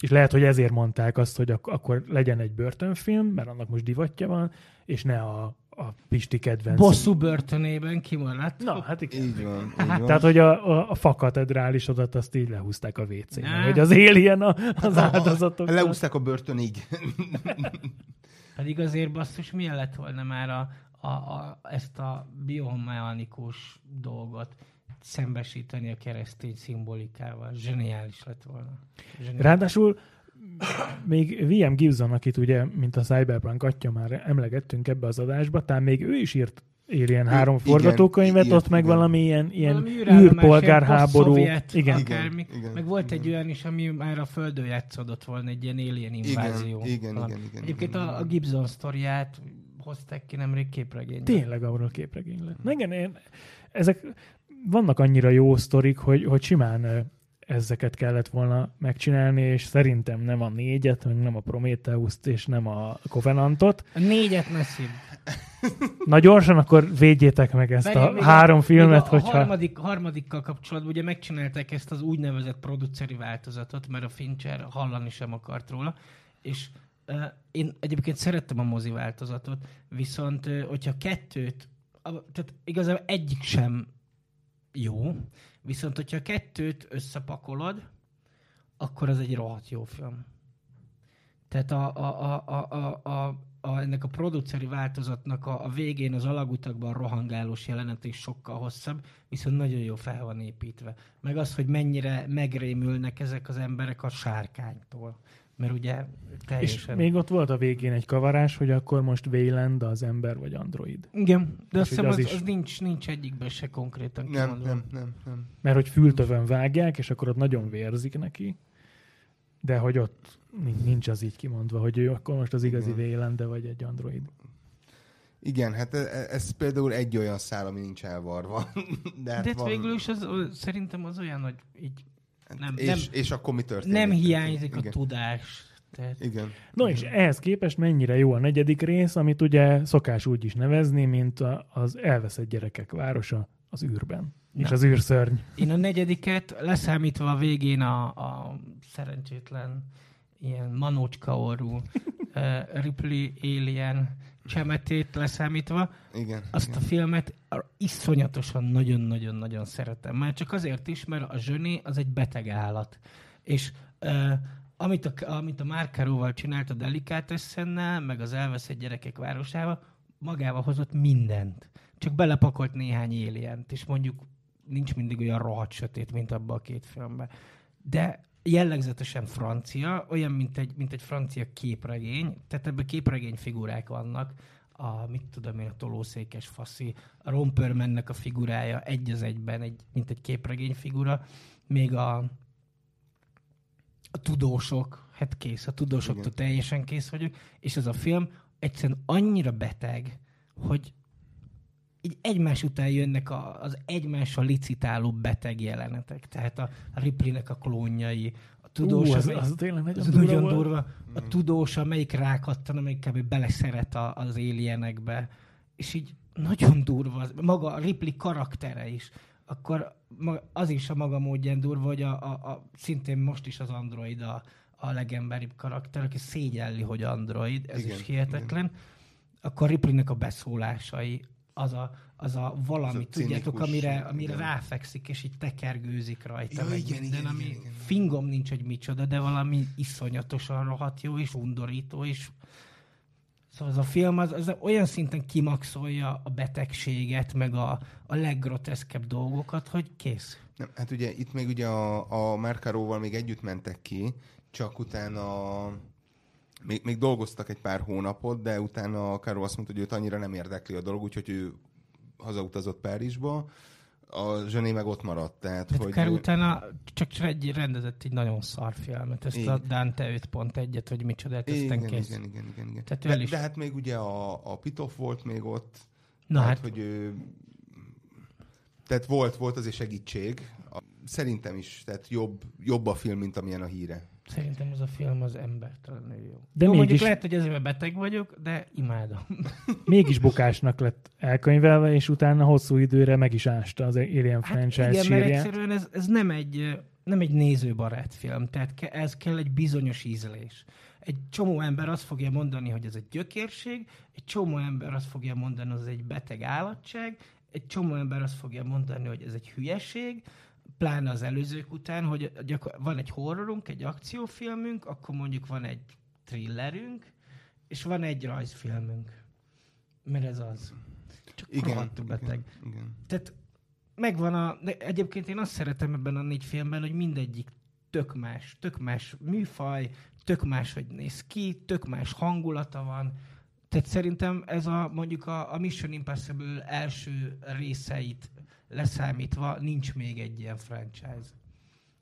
És lehet, hogy ezért mondták azt, hogy ak- akkor legyen egy börtönfilm, mert annak most divatja van, és ne a, a Pisti kedvenc. Bosszú börtönében kimaradt. Na, hát igen. Így van, így van. Tehát, hogy a, a, a fakatedrálisodat azt így lehúzták a Ne. hogy az Alien a, az áldozatok. Leúzták a börtönig. Pedig azért basszus, milyen lett volna már a, a, a, ezt a biomechanikus dolgot szembesíteni a keresztény szimbolikával. Zseniális lett volna. Zseniális. Ráadásul még V.M. Gibson, akit ugye, mint a Cyberpunk atya már emlegettünk ebbe az adásba, talán még ő is írt Alien három igen, forgatókönyvet, írt, ott meg igen. valami ilyen, ilyen Valami űrpolgárháború. ilyen posztszovjet, Igen. Akármi. Igen, igen, meg volt egy igen. olyan is, ami már a Földön játszódott volna, egy ilyen alien invázió. Igen, igen, igen, igen. Egyébként igen, a, a Gibson sztoriát hozták ki nemrég képregényben. Tényleg arról képregény lett. Na igen, én, ezek vannak annyira jó sztorik, hogy, hogy simán ezeket kellett volna megcsinálni, és szerintem nem a négyet, meg nem a Prometheus-t, és nem a Covenantot. A négyet messzib. Na gyorsan, akkor védjétek meg ezt Várjál, a még három filmet, a, a hogyha... harmadik, harmadikkal kapcsolatban ugye megcsinálták ezt az úgynevezett produceri változatot, mert a Fincher hallani sem akart róla, és uh, én egyébként szerettem a mozi változatot, viszont uh, hogyha kettőt, a, tehát igazából egyik sem jó, viszont hogyha kettőt összepakolod, akkor az egy rohadt jó film. Tehát a, a, a, a, a, a, a, ennek a produceri változatnak a, a végén az alagutakban rohangálós jelenet is sokkal hosszabb, viszont nagyon jó fel van építve. Meg az, hogy mennyire megrémülnek ezek az emberek a sárkánytól. Mert ugye És teljesen... még ott volt a végén egy kavarás, hogy akkor most Wayland az ember vagy android. Igen, de azt És hiszem hogy az, az az, is- nincs, nincs egyikben se konkrétan Nem, kimondva. nem, nem, nem. Mert hogy fültövön vágják, és akkor ott nagyon vérzik neki, de hogy ott nin- nincs az így kimondva, hogy ő akkor most az igazi Igen. Wayland vagy egy android. Igen, hát e- ez például egy olyan szál, ami nincs elvarva. De, hát De hát van- végül is az, az, szerintem az olyan, hogy így nem, és, nem, és akkor mi történik? nem hiányzik a Igen. tudás. Tehát, Igen. No és ehhez képest mennyire jó a negyedik rész, amit ugye szokás úgy is nevezni, mint a, az elveszett gyerekek városa az űrben. És Na. az űrszörny. Én a negyediket, leszámítva a végén a, a szerencsétlen ilyen manócska orrú uh, Ripley Alien csemetét leszámítva, Igen. azt igen. a filmet iszonyatosan nagyon-nagyon-nagyon szeretem. Már csak azért is, mert a zsöni az egy beteg állat. És uh, amit a, amit a Márkáróval csinált a Delicatessennel, meg az elveszett gyerekek városával, magával hozott mindent. Csak belepakolt néhány élient, és mondjuk nincs mindig olyan rohadt sötét, mint abban a két filmben. De jellegzetesen francia, olyan, mint egy, mint egy francia képregény, tehát ebben képregény figurák vannak, a, mit tudom én, a tolószékes faszi, a Rompermannek a figurája egy az egyben, egy, mint egy képregény figura, még a, a tudósok, hát kész, a tudósoktól Igen. teljesen kész vagyok, és ez a film egyszerűen annyira beteg, hogy így egymás után jönnek a, az egymással licitáló beteg jelenetek. Tehát a, a Ripley-nek a klónjai, a tudós, Ú, az, amely- az tényleg nagyon az durva nagyon durva. A tudós, amelyik rákattan, amelyik kb. beleszeret a, az alienekbe. És így nagyon durva, az, maga a Ripley karaktere is. Akkor az is a maga módján durva, hogy a, a, a, szintén most is az android a, a legemberibb karakter, aki szégyelli, hogy android, ez Igen, is hihetetlen. Akkor Ripleynek a beszólásai, az a, az a valami, Az a tudjátok, amire, amire igen. ráfekszik, és így tekergőzik rajta, Ja, meg igen, minden, igen, ami igen, igen. fingom nincs, hogy micsoda, de valami iszonyatosan rohadt jó, és undorító, és Szóval az a film az, az olyan szinten kimaxolja a betegséget, meg a, a leggroteszkebb dolgokat, hogy kész. Nem, hát ugye itt még ugye a, a Márkáróval még együtt mentek ki, csak utána még, még dolgoztak egy pár hónapot, de utána a Káró azt mondta, hogy őt annyira nem érdekli a dolog, úgyhogy ő hazautazott Párizsba, a zsené meg ott maradt. Tehát, Tehát hogy... akár utána csak egy rendezett egy nagyon szar filmet, ezt Igen. a Dante 5.1-et, hogy micsoda, hát aztán igen, kész. igen, igen, igen, igen. Tehát De, is- de hát még ugye a, a Pitoff volt még ott. Na tehát, hát, hogy ő... Tehát volt, volt azért segítség. Szerintem is, tehát jobb, jobb a film, mint amilyen a híre. Szerintem az a film az embertelenül jó. De jó, mondjuk mégis- lehet, hogy ezért mert beteg vagyok, de imádom. Mégis bukásnak lett elkönyvelve, és utána hosszú időre meg is ásta az Alien Hát franchise igen, mert sírját. egyszerűen ez, ez nem egy nem egy nézőbarát film, tehát ke, ez kell egy bizonyos ízlés. Egy csomó ember azt fogja mondani, hogy ez egy gyökérség, egy csomó ember azt fogja mondani, hogy ez egy beteg állatság, egy csomó ember azt fogja mondani, hogy ez egy hülyeség, pláne az előzők után, hogy gyakor- van egy horrorunk, egy akciófilmünk, akkor mondjuk van egy thrillerünk, és van egy rajzfilmünk. Mert ez az. Csak rohadtul beteg. Igen, igen. Tehát megvan a... De egyébként én azt szeretem ebben a négy filmben, hogy mindegyik tök más, tök más műfaj, tök más, hogy néz ki, tök más hangulata van. Tehát szerintem ez a mondjuk a, a Mission Impossible első részeit leszámítva nincs még egy ilyen franchise,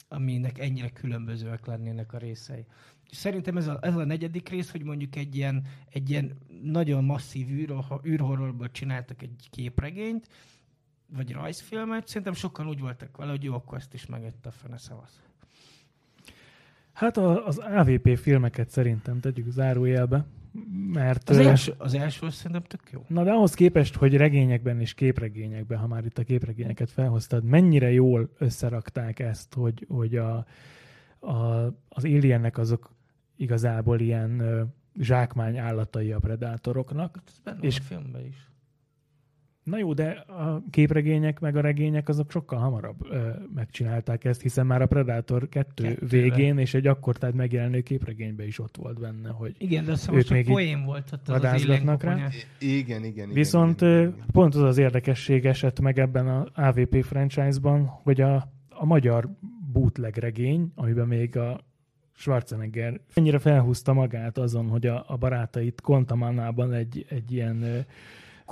aminek ennyire különbözőek lennének a részei. És szerintem ez a, ez a negyedik rész, hogy mondjuk egy ilyen, egy ilyen nagyon masszív űr- űrhorrorból csináltak egy képregényt, vagy rajzfilmet, szerintem sokan úgy voltak vele, hogy jó, akkor ezt is megette a fene szavasz. Hát a, az AVP filmeket szerintem tegyük zárójelbe, mert... Az első, az első szerintem tök jó. Na de ahhoz képest, hogy regényekben és képregényekben, ha már itt a képregényeket felhoztad, mennyire jól összerakták ezt, hogy, hogy a, a, az aliennek azok igazából ilyen zsákmány állatai a predátoroknak. Ez benne és... a filmben is. Na jó, de a képregények meg a regények azok sokkal hamarabb ö, megcsinálták ezt, hiszen már a Predator 2 Kettőre. végén és egy akkor tehát megjelenő képregényben is ott volt benne, hogy Igen, de azt most még így poén volt ott az az rá. Igen, igen, igen. Viszont igen, igen, igen. pont az az érdekesség esett meg ebben a AVP franchise-ban, hogy a, a magyar bootleg regény, amiben még a Schwarzenegger ennyire felhúzta magát azon, hogy a, a barátait Kontamannában egy, egy ilyen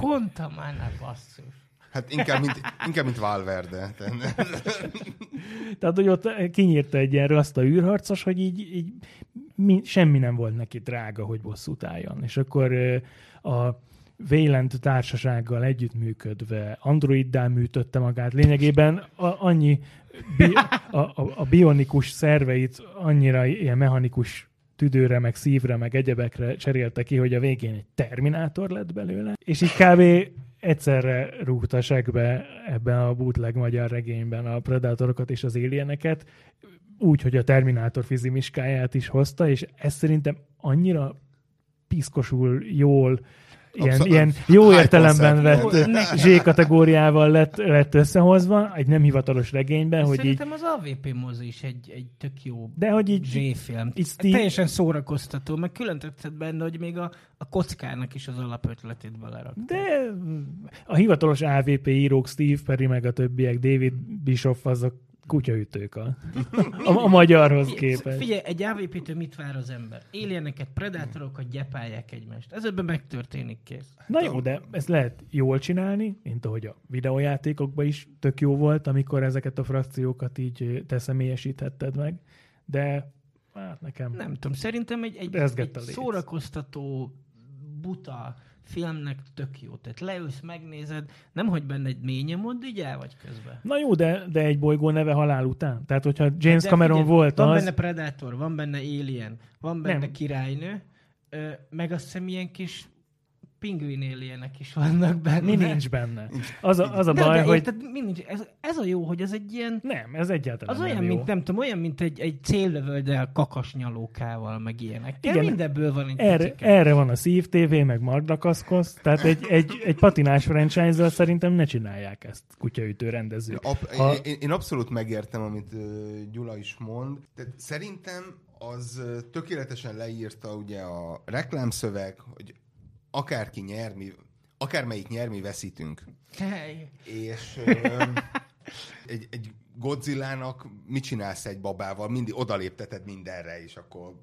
ö, Kontamánál basszus. Hát inkább, mint, inkább, mint Valverde. Tehát- hogy ott kinyírta egy ilyen rasta űrharcos, hogy így, így mi, semmi nem volt neki drága, hogy bosszút álljon. És akkor a Wayland társasággal együttműködve androiddá műtötte magát. Lényegében a, annyi bi, a, a, a bionikus szerveit annyira ilyen mechanikus tüdőre, meg szívre, meg egyebekre cserélte ki, hogy a végén egy terminátor lett belőle. És így kb. egyszerre rúgta segbe ebben a bootleg magyar regényben a predátorokat és az alieneket, úgy, hogy a Terminátor fizimiskáját is hozta, és ez szerintem annyira piszkosul jól ilyen, Abszolút. ilyen jó értelemben vett Z-kategóriából lett, lett összehozva, egy nem hivatalos regényben, hogy így, Szerintem az AVP mozi is egy, egy tök jó de hogy így, Z-film. így Hát Steve- Teljesen szórakoztató, meg külön tetszett benne, hogy még a, a kockának is az alapötletét belerak. de a hivatalos AVP írók, Steve Perry meg a többiek, David Bischoff, azok kutyaütők a, a, a magyarhoz képest. Figyelj, egy AVP-től mit vár az ember? Alieneket, predátorokat gyepálják egymást. Ez ebben megtörténik kész. Na jó, de ezt lehet jól csinálni, mint ahogy a videójátékokban is tök jó volt, amikor ezeket a frakciókat így te személyesíthetted meg, de hát nekem... Nem tudom, szerintem egy, egy, egy szórakoztató, buta filmnek tök jó. Tehát leülsz, megnézed, nem hogy benne egy mély nyomod, így el vagy közben. Na jó, de, de egy bolygó neve halál után. Tehát, hogyha James De Cameron figyelj, volt van az... benne Predator, van benne Alien, van benne Nem. királynő, meg azt hiszem ilyen kis pingvin alienek is vannak benne. Mi nincs benne. Az a, az a de, baj, de, hogy... érted, mi nincs? Ez, ez a jó, hogy ez egy ilyen Nem, ez egyáltalán az nem olyan, jó. mint, nem tudom, olyan, mint egy, egy céllövöldel kakasnyalókával, meg ilyenek. Igen, Igen, mindebből van egy Erre, picike. erre van a Szív TV, meg Magda Kaszkosz, tehát egy, egy, egy patinás franchise szerintem ne csinálják ezt kutyaütő rendezők. Ab, Ha- én, én abszolút megértem, amit uh, Gyula is mond. Tehát szerintem az tökéletesen leírta ugye a reklámszöveg, hogy akárki nyer, mi, akármelyik nyer, mi veszítünk. Hely. És ö, egy, egy Godzillának mit csinálsz egy babával? Mindig odalépteted mindenre, és akkor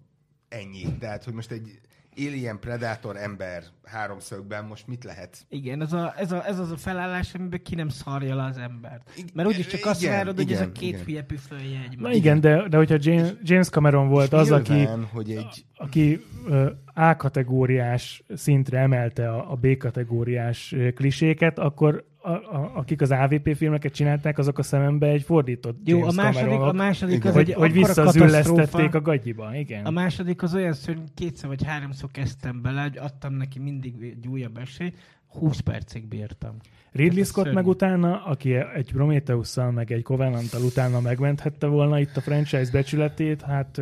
ennyi. Tehát, hogy most egy Alien Predator ember háromszögben most mit lehet? Igen, ez, a, ez, a, ez az a felállás, amiben ki nem szarja le az embert. Mert úgyis csak azt igen, várod, hogy ez a igen, két igen. hülye püfölje egy Na igen, de, de hogyha James, James Cameron volt az, aki, hogy egy... aki ö, A-kategóriás szintre emelte a, a B-kategóriás ö, kliséket, akkor a, a, akik az AVP filmeket csinálták, azok a szemembe egy fordított Jó, James a második, a második az hogy, egy hogy visszazüllesztették a gagyiba. Igen. A második az olyan szörny, kétszer vagy háromszor kezdtem bele, hogy adtam neki mindig egy újabb esélyt, 20 percig bírtam. Ridley Scott szörnyű. meg utána, aki egy Prometheus-szal, meg egy Covenant-tal utána megmenthette volna itt a franchise becsületét, hát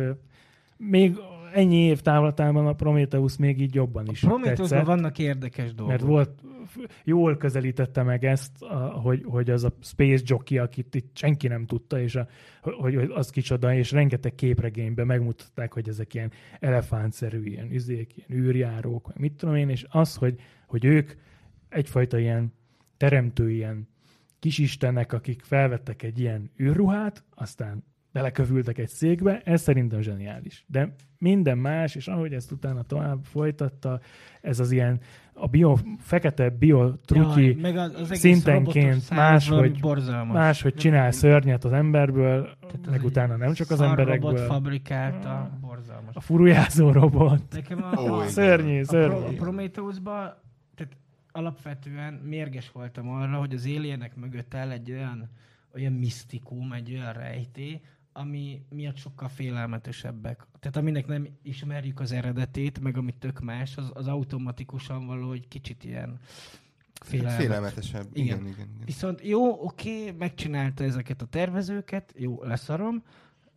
még ennyi év távlatában a Prometheus még így jobban is Prometheusban tetszett. vannak érdekes dolgok. Mert volt, jól közelítette meg ezt, hogy, hogy az a Space Jockey, akit itt senki nem tudta, és a, hogy, az kicsoda, és rengeteg képregényben megmutatták, hogy ezek ilyen elefántszerű, ilyen üzék, ilyen űrjárók, mit tudom én, és az, hogy, hogy ők egyfajta ilyen teremtő, ilyen kisistenek, akik felvettek egy ilyen űrruhát, aztán belekövültek egy székbe, ez szerintem zseniális. De minden más, és ahogy ezt utána tovább folytatta, ez az ilyen a bio, fekete biotrutyi Jaj, az, az szintenként máshogy- máshogy csinál szörnyet az emberből, Tehát meg utána nem csak az emberekből. robot fabrikálta, borzalmas. A furujázó robot. Nekem a, Ó, a, igen. Szörnyű, a, Pro, a szörnyű. Prometheusban tehát alapvetően mérges voltam arra, hogy az alienek mögött áll egy olyan, olyan misztikum, egy olyan rejtély, ami miatt sokkal félelmetesebbek. Tehát aminek nem ismerjük az eredetét, meg ami tök más, az, az automatikusan való, hogy kicsit ilyen félelmet. Félelmetesebb. Igen, Igen. igen, igen. Viszont jó, oké, megcsinálta ezeket a tervezőket, jó, leszarom,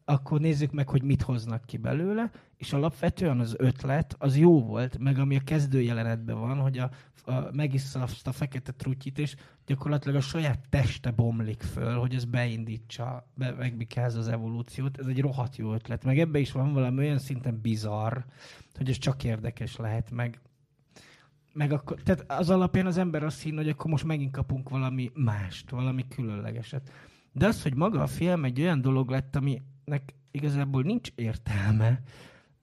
akkor nézzük meg, hogy mit hoznak ki belőle, és alapvetően az ötlet az jó volt, meg ami a kezdő jelenetben van, hogy a, a, megissza azt a fekete trutyit, és gyakorlatilag a saját teste bomlik föl, hogy ez beindítsa, be, megbikázza az evolúciót. Ez egy rohadt jó ötlet. Meg ebbe is van valami olyan szinten bizarr, hogy ez csak érdekes lehet, meg meg akkor, tehát az alapján az ember azt hinne, hogy akkor most megint kapunk valami mást, valami különlegeset. De az, hogy maga a film egy olyan dolog lett, aminek igazából nincs értelme,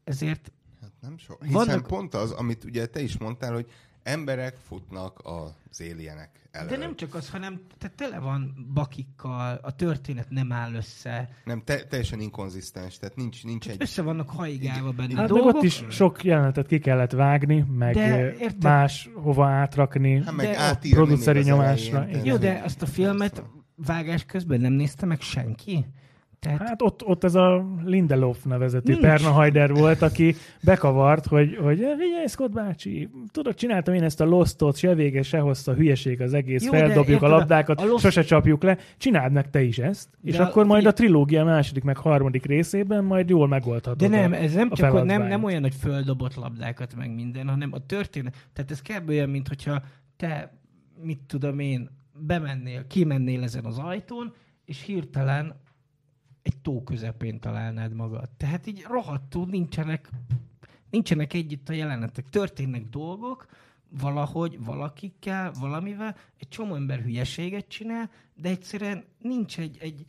ezért Hát nem sok. Hiszen Vannak- pont az, amit ugye te is mondtál, hogy emberek futnak az éljenek elől. De nem csak az, hanem te tele van bakikkal, a történet nem áll össze, Nem, te, teljesen inkonzisztens, tehát nincs, nincs egy... össze vannak haigálva benne Hát meg dolgok. ott is sok jelenetet ki kellett vágni, meg De, ö, érted? más hova átrakni. Hát meg de- átírni produceri nyomásra, elején. Jó, de azt a filmet vágás közben nem nézte meg senki? Tehát Hát ott, ott ez a Lindelof nevezetű Nincs. Pernahajder volt, aki bekavart, hogy, hogy figyelj, Scott bácsi, tudod, csináltam én ezt a Lostot, se vége, se hossza, hülyeség az egész, Jó, de feldobjuk a labdákat, a Lost- sose csapjuk le, csináld meg te is ezt, és De a- akkor majd a trilógia második meg harmadik részében majd jól megoldhatod. De nem, ez nem csak hogy nem, nem olyan, hogy földobott labdákat meg minden, hanem a történet. Tehát ez kb. olyan, mint hogyha te, mit tudom én, bemennél, kimennél ezen az ajtón, és hirtelen egy tó közepén találnád magad. Tehát így rohadtul nincsenek, nincsenek együtt a jelenetek. Történnek dolgok, valahogy, valakikkel, valamivel, egy csomó ember hülyeséget csinál, de egyszerűen nincs egy, egy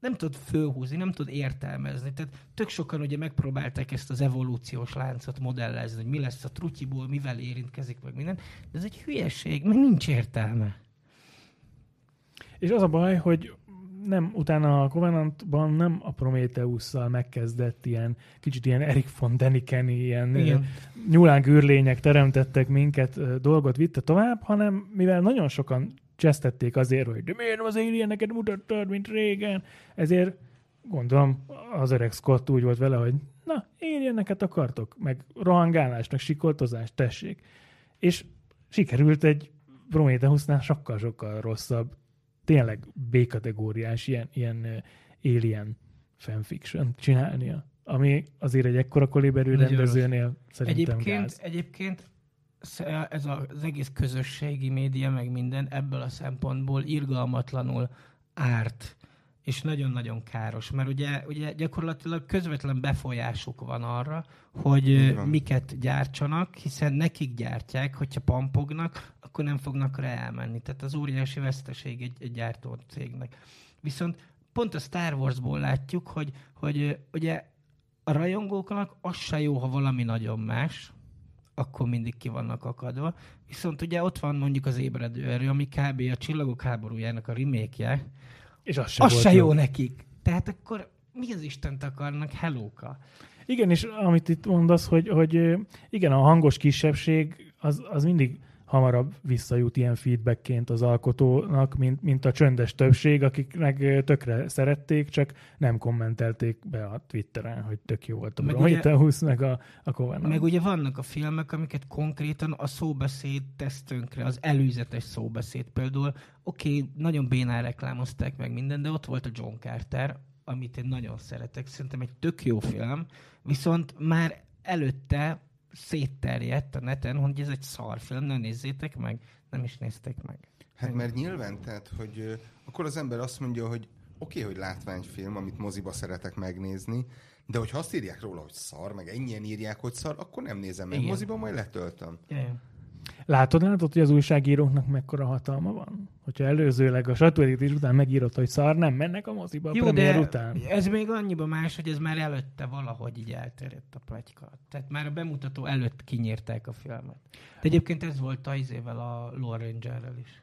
nem tudod fölhúzni, nem tudod értelmezni. Tehát tök sokan ugye megpróbálták ezt az evolúciós láncot modellezni, hogy mi lesz a trutyiból, mivel érintkezik, meg minden. De ez egy hülyeség, mert nincs értelme. És az a baj, hogy nem, utána a Covenantban nem a Prometheus-szal megkezdett ilyen, kicsit ilyen Erik von Däniken, ilyen Igen. Igen. nyulánk űrlények teremtettek minket dolgot vitte tovább, hanem mivel nagyon sokan csesztették azért, hogy de miért az alieneket mutattad, mint régen, ezért gondolom az öreg Scott úgy volt vele, hogy na, alieneket akartok, meg rohangálás, meg sikoltozás, tessék. És sikerült egy Prometheusnál sokkal-sokkal rosszabb, tényleg B-kategóriás ilyen, ilyen alien fanfiction csinálnia, ami azért egy ekkora koliberű Nagyon rendezőnél szerintem Egyébként, gáz. egyébként ez az egész közösségi média, meg minden ebből a szempontból irgalmatlanul árt, és nagyon-nagyon káros, mert ugye, ugye gyakorlatilag közvetlen befolyásuk van arra, hogy van. miket gyártsanak, hiszen nekik gyártják, hogyha pampognak, akkor nem fognak rá elmenni. Tehát az óriási veszteség egy, egy gyártó cégnek. Viszont pont a Star Warsból látjuk, hogy, hogy ugye a rajongóknak az se jó, ha valami nagyon más, akkor mindig ki vannak akadva. Viszont ugye ott van mondjuk az ébredő erő, ami kb. a Csillagok háborújának a remake És az sem az se jó nekik. Tehát akkor mi az Istent akarnak? Hellóka. Igen, és amit itt mondasz, hogy, hogy igen, a hangos kisebbség az, az mindig hamarabb visszajut ilyen feedbackként az alkotónak, mint, mint a csöndes többség, akiknek ö, tökre szerették, csak nem kommentelték be a Twitteren, hogy tök jó volt a Meg Prometheus, meg a, a Covenant. Meg ugye vannak a filmek, amiket konkrétan a szóbeszéd tesz tönkre, az előzetes szóbeszéd például. Oké, okay, nagyon bénán reklámozták meg minden, de ott volt a John Carter, amit én nagyon szeretek. Szerintem egy tök jó film, viszont már előtte szétterjedt a neten, hogy ez egy szarfilm, ne nézzétek meg, nem is nézték meg. Hát mert nyilván, tehát, hogy akkor az ember azt mondja, hogy oké, okay, hogy látványfilm, amit moziba szeretek megnézni, de hogyha azt írják róla, hogy szar, meg ennyien írják, hogy szar, akkor nem nézem meg. Igen. Moziba majd letöltöm. Ja. Látod, látod, hogy az újságíróknak mekkora hatalma van? Hogyha előzőleg a statuetítés után megírod, hogy szar, nem mennek a moziba a Jó, premier de után. ez még annyiban más, hogy ez már előtte valahogy így elterjedt a pletyka. Tehát már a bemutató előtt kinyírták a filmet. De egyébként ez volt a izével a Lone Rangerrel is.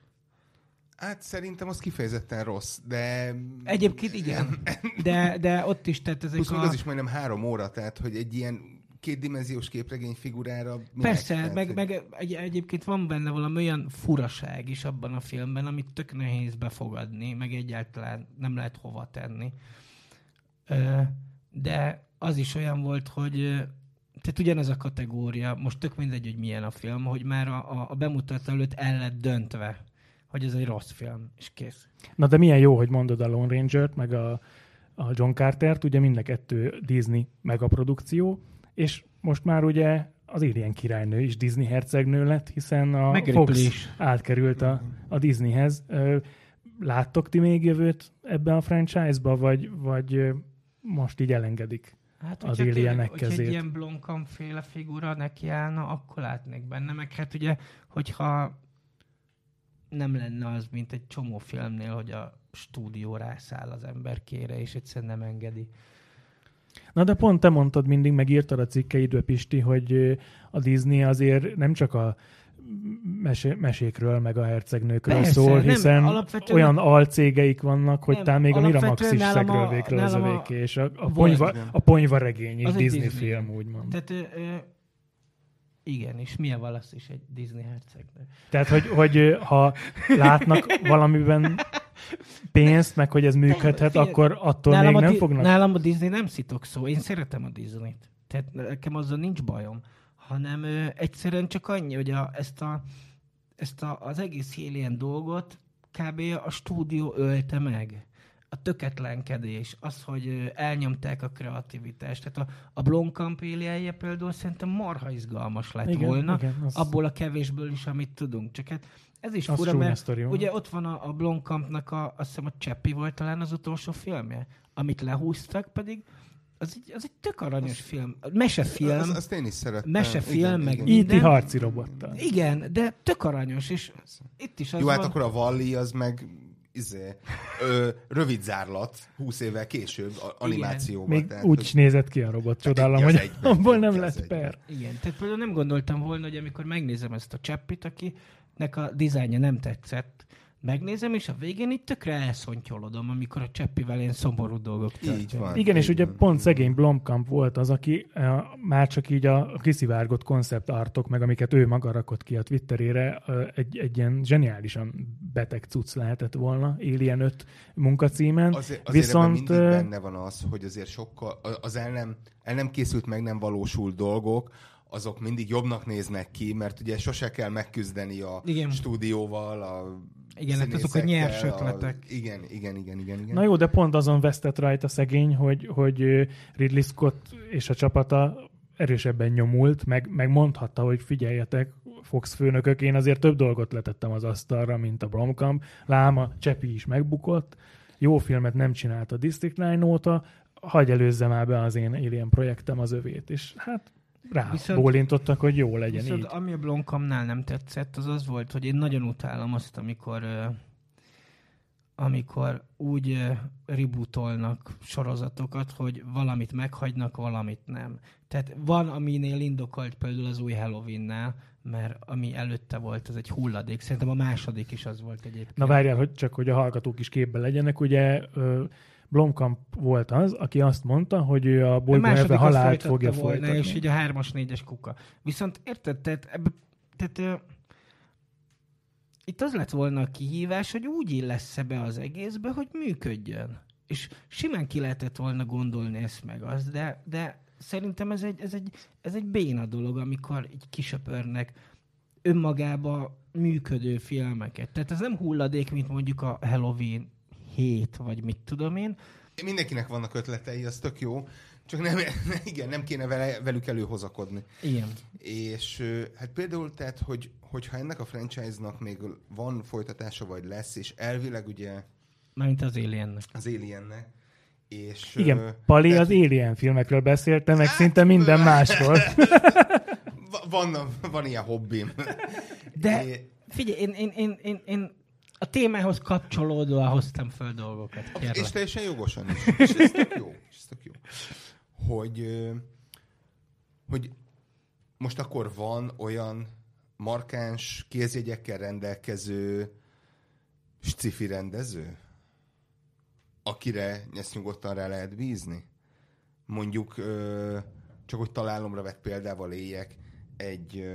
Hát szerintem az kifejezetten rossz, de... Egyébként igen, de, de ott is, tehát ezek Plusz a... az is majdnem három óra, tehát hogy egy ilyen kétdimenziós képregény figurára... Persze, Tehát, meg, hogy- meg egy, egyébként van benne valami olyan furaság is abban a filmben, amit tök nehéz befogadni, meg egyáltalán nem lehet hova tenni. De az is olyan volt, hogy tehát ugyanez a kategória, most tök mindegy, hogy milyen a film, hogy már a, a, a bemutató előtt el lett döntve, hogy ez egy rossz film, és kész. Na de milyen jó, hogy mondod a Lone Ranger-t, meg a, a John Carter-t, ugye mind a kettő Disney megaprodukció, és most már ugye az Alien királynő is Disney hercegnő lett, hiszen a Meg Fox is. átkerült a, a Disneyhez. Láttok ti még jövőt ebben a franchise-ba, vagy, vagy most így elengedik? Hát, Az alienek hogyha kezét. egy ilyen Blomkamp féle figura nekiállna, akkor látnék benne. Meg hát ugye, hogyha nem lenne az, mint egy csomó filmnél, hogy a stúdió rászáll az ember kére, és egyszerűen nem engedi. Na de pont te mondtad mindig, megírtad a cikkeidbe, Pisti, hogy a Disney azért nem csak a mesé- mesékről, meg a hercegnőkről Persze, szól, nem, hiszen alapvetően olyan alcégeik vannak, hogy Nem, talán még a Miramax is szegről az nálam a- övéké, és a, a, ponyva, a ponyva regény is Az Disney, Disney. film, úgymond. Tehát ö, igen, és Mia Wallace is egy Disney hercegnő. Tehát, hogy, hogy ha látnak valamiben pénzt, meg hogy ez működhet, akkor attól még a nem Di- fognak... Nálam a Disney nem szitok szó. Én szeretem a Disney-t. Tehát nekem azzal nincs bajom. Hanem ö, egyszerűen csak annyi, hogy a, ezt, a, ezt a, az egész Alien dolgot kb. a stúdió ölte meg. A töketlenkedés, az, hogy elnyomták a kreativitást. Tehát a, a Blomkamp alienje például szerintem marha izgalmas lett Igen, volna. igen, az- abból a kevésből is, amit tudunk. Csak hát ez is Az fura, mert sztori ugye ott van a, a Blomkampnak a, azt hiszem a Cseppi volt talán az utolsó filmje, amit lehúztak, pedig az egy, az egy tök aranyos film. Mesefilm. Az, azt én is szerettem. Mesefilm, Igen, meg igen. így- E.T. minden- harci robottal. Igen, de tök aranyos, és itt is az Jó, hát van. akkor a Valli az meg izé, ö, rövid zárlat, 20 évvel később a, animációban. Még tehát, úgy is nézett ki a robot. Csodálom, egy az hogy egyben, abból nem lett egyben. per. Igen, tehát például nem gondoltam volna, hogy amikor megnézem ezt a Cseppit, akinek a dizájnja nem tetszett, megnézem, és a végén itt tökre elszontyolodom, amikor a Cseppivel ilyen szomorú dolgok történnek. Így van. Igen, és ugye van. pont szegény Blomkamp volt az, aki uh, már csak így a kiszivárgott konceptartok, meg amiket ő maga rakott ki a Twitterére, uh, egy, egy ilyen zseniálisan beteg cucc lehetett volna, Alien 5 munkacímen. Azért, azért Viszont, mindig ö, benne van az, hogy azért sokkal, az el nem, el nem készült, meg nem valósult dolgok, azok mindig jobbnak néznek ki, mert ugye sose kell megküzdeni a Igen. stúdióval, a Igen, hát azok a nyers ötletek. A, igen, igen, igen, igen, igen. Na jó, de pont azon vesztett rajta szegény, hogy, hogy Ridley Scott és a csapata erősebben nyomult, meg, meg mondhatta, hogy figyeljetek, Fox főnökök, én azért több dolgot letettem az asztalra, mint a Blomkamp. Lám, a Csepi is megbukott, jó filmet nem csinált a District 9 óta, hagyj előzze már be az én Alien projektem az övét, és hát rá Viszont- bólintottak, hogy jó legyen Viszont így. ami a Blomkampnál nem tetszett, az az volt, hogy én nagyon utálom azt, amikor ö, amikor úgy rebootolnak sorozatokat, hogy valamit meghagynak, valamit nem. Tehát van, aminél indokolt például az új Halloween-nál, mert ami előtte volt, az egy hulladék. Szerintem a második is az volt egyébként. Na várjál, hogy csak hogy a hallgatók is képben legyenek. Ugye Blomkamp volt az, aki azt mondta, hogy ő a bolygó halált fogja volna, folytatni. És így a hármas, négyes kuka. Viszont érted, tehát, ebbe, tehát itt az lett volna a kihívás, hogy úgy illesz be az egészbe, hogy működjön. És simán ki lehetett volna gondolni ezt meg azt, de, de szerintem ez egy, ez, egy, ez egy béna dolog, amikor így kisöpörnek önmagába működő filmeket. Tehát ez nem hulladék, mint mondjuk a Halloween 7, vagy mit tudom én. Mindenkinek vannak ötletei, az tök jó. Csak nem, igen, nem kéne vele, velük előhozakodni. Igen. És hát például, tehát, hogy, hogyha ennek a franchise-nak még van folytatása, vagy lesz, és elvileg ugye... Mármint az Aliennek. Az Aliennek. És, Igen, Pali de... az Alien filmekről beszélte, meg hát, szinte minden másról. van, van ilyen hobbim. De figyelj, én, én, én, én, én a témához kapcsolódóan hoztam föl dolgokat. Kérlek. És teljesen jogosan is. És ez tök jó. Ez tök jó hogy, hogy most akkor van olyan markáns kézjegyekkel rendelkező sci rendező, akire ezt nyugodtan rá lehet bízni? Mondjuk, csak hogy találomra vett példával éljek, egy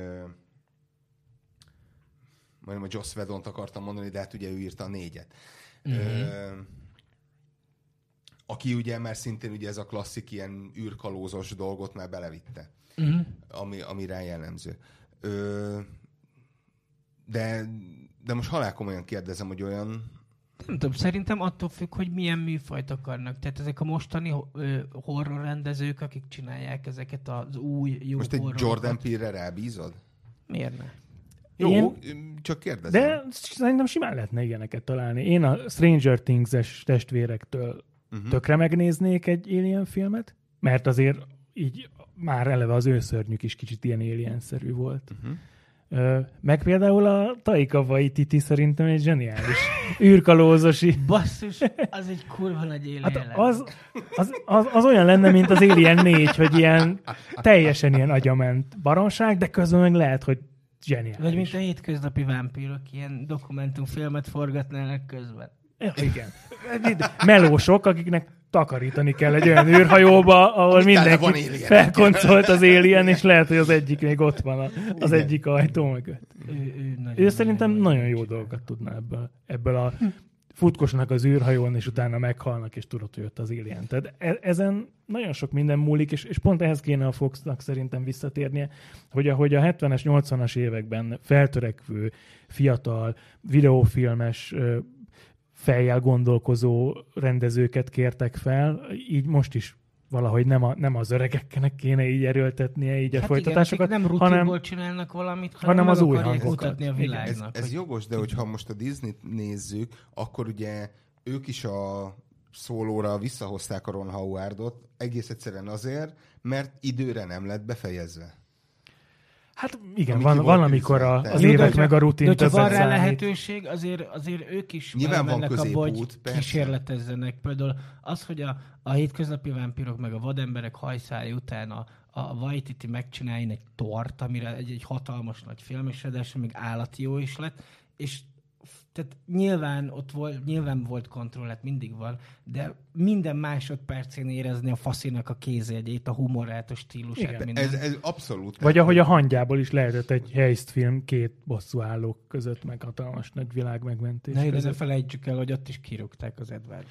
majdnem a Joss Whedon-t akartam mondani, de hát ugye ő írta a négyet. Mm-hmm aki ugye már szintén ugye ez a klasszik ilyen űrkalózos dolgot már belevitte, uh-huh. ami, ami rá jellemző. Ö, de, de most halálkomolyan kérdezem, hogy olyan... Nem tudom, szerintem attól függ, hogy milyen műfajt akarnak. Tehát ezek a mostani horror rendezők, akik csinálják ezeket az új jó Most egy Jordan Peele-re rábízod? Miért ne? Jó, Én... csak kérdezem. De szerintem simán lehetne ilyeneket találni. Én a Stranger Things-es testvérektől uh-huh. tökre megnéznék egy Alien filmet, mert azért így már eleve az őszörnyük is kicsit ilyen alien volt. Uh-huh. Ö, meg például a Taika Waititi szerintem egy zseniális űrkalózosi. Basszus, az egy kurva nagy alien hát az, az, az, az, olyan lenne, mint az Alien 4, hogy ilyen teljesen ilyen agyament baromság, de közben meg lehet, hogy zseniális. Vagy mint a hétköznapi vámpírok, ilyen dokumentumfilmet forgatnának közben. Ja, igen. Melósok, akiknek takarítani kell egy olyan űrhajóba, ahol Amit mindenki felkoncolt az Alien, és lehet, hogy az egyik még ott van az igen. egyik ajtó mögött. Ő, ő, ő szerintem nagyon jó dolgokat tudna ebből, ebből a futkosnak az űrhajón, és utána meghalnak, és tudod, hogy jött az Alien. Tehát e- ezen nagyon sok minden múlik, és, és pont ehhez kéne a Foxnak szerintem visszatérnie, hogy ahogy a 70-es, 80-as években feltörekvő, fiatal, videófilmes fejjel gondolkozó rendezőket kértek fel, így most is valahogy nem, a, nem az öregeknek kéne így erőltetnie így hát a folytatásokat, igen, nem hanem, csinálnak valamit, hanem, hanem az új hangokat. mutatni a világnak. Ez, ez jogos, de hogyha most a Disney-t nézzük, akkor ugye ők is a szólóra visszahozták a Ron Howardot, egész egyszerűen azért, mert időre nem lett befejezve. Hát igen, van, van amikor a, az évek meg a rutin De ha van rá lehetőség, azért, azért ők is Nyilván van abba, hogy persze. kísérletezzenek. Például az, hogy a, a hétköznapi vámpírok meg a vademberek hajszája után a, a Waititi megcsináljon egy tort, amire egy, egy hatalmas nagy film, és ráadásul még állati jó is lett, és tehát nyilván ott volt, nyilván volt kontroll, hát mindig van, de minden másodpercén érezni a faszinak a kézjegyét, a humorát, a stílusát, Igen, minden. Ez, ez abszolút. Vagy ahogy a hangyából is lehetett egy heist film két állók között meg hatalmas nagy világ megmentés. Ne, de ne felejtsük el, hogy ott is kirúgták az Edward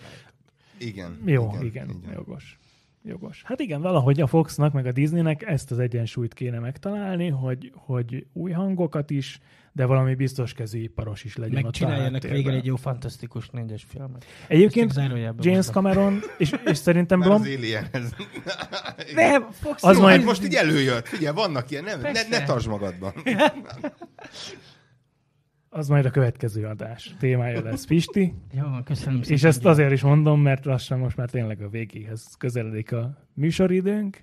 Igen. Jó, igen, igen, igen, jogos. Jogos. Hát igen, valahogy a Foxnak, meg a Disneynek ezt az egyensúlyt kéne megtalálni, hogy, hogy új hangokat is, de valami biztos kezű iparos is legyen Meg csináljanak végre egy jó, fantasztikus négyes filmet. Egyébként James Cameron, és, és szerintem Blom... Az Alienhez. Nem, Fox az majd... most így előjött. Figyelj, vannak ilyen, nem, ne, ne tartsd magadban. az majd a következő adás témája lesz, Pisti. Jó, köszönöm És ezt azért is mondom, mert lassan most már tényleg a végéhez közeledik a műsoridőnk.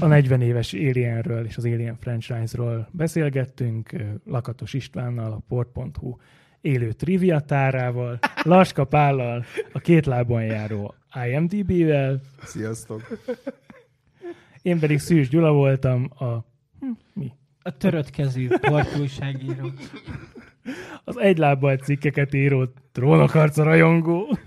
A 40 éves Alienről és az Alien franchise-ról beszélgettünk Lakatos Istvánnal, a port.hu élő trivia tárával, Laska Pállal, a két lábon járó IMDB-vel, Sziasztok! én pedig Szűs Gyula voltam, a hm, mi? A törött kezű partújságíró. Az egy lábbal cikkeket író trónokharca rajongó.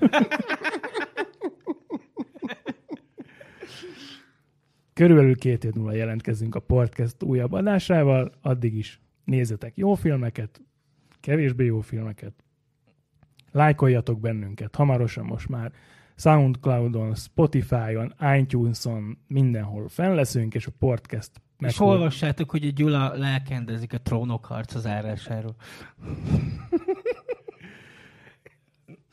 Körülbelül két év múlva jelentkezünk a podcast újabb adásával, addig is nézzetek jó filmeket, kevésbé jó filmeket, lájkoljatok bennünket, hamarosan most már Soundcloudon, Spotify-on, iTunes-on, mindenhol fenn leszünk, és a podcast És olvassátok, hogy a Gyula lelkendezik a trónok harca zárásáról.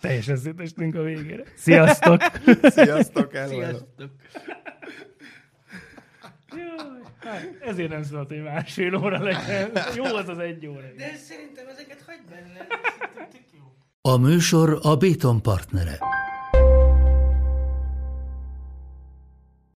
Teljesen szétestünk a végére. Sziasztok! Sziasztok! Hello. Sziasztok! Jaj, hát ezért nem szólt, hogy másfél óra legyen. Jó az az egy óra. De szerintem ezeket hagyd benne. A műsor a Béton partnere.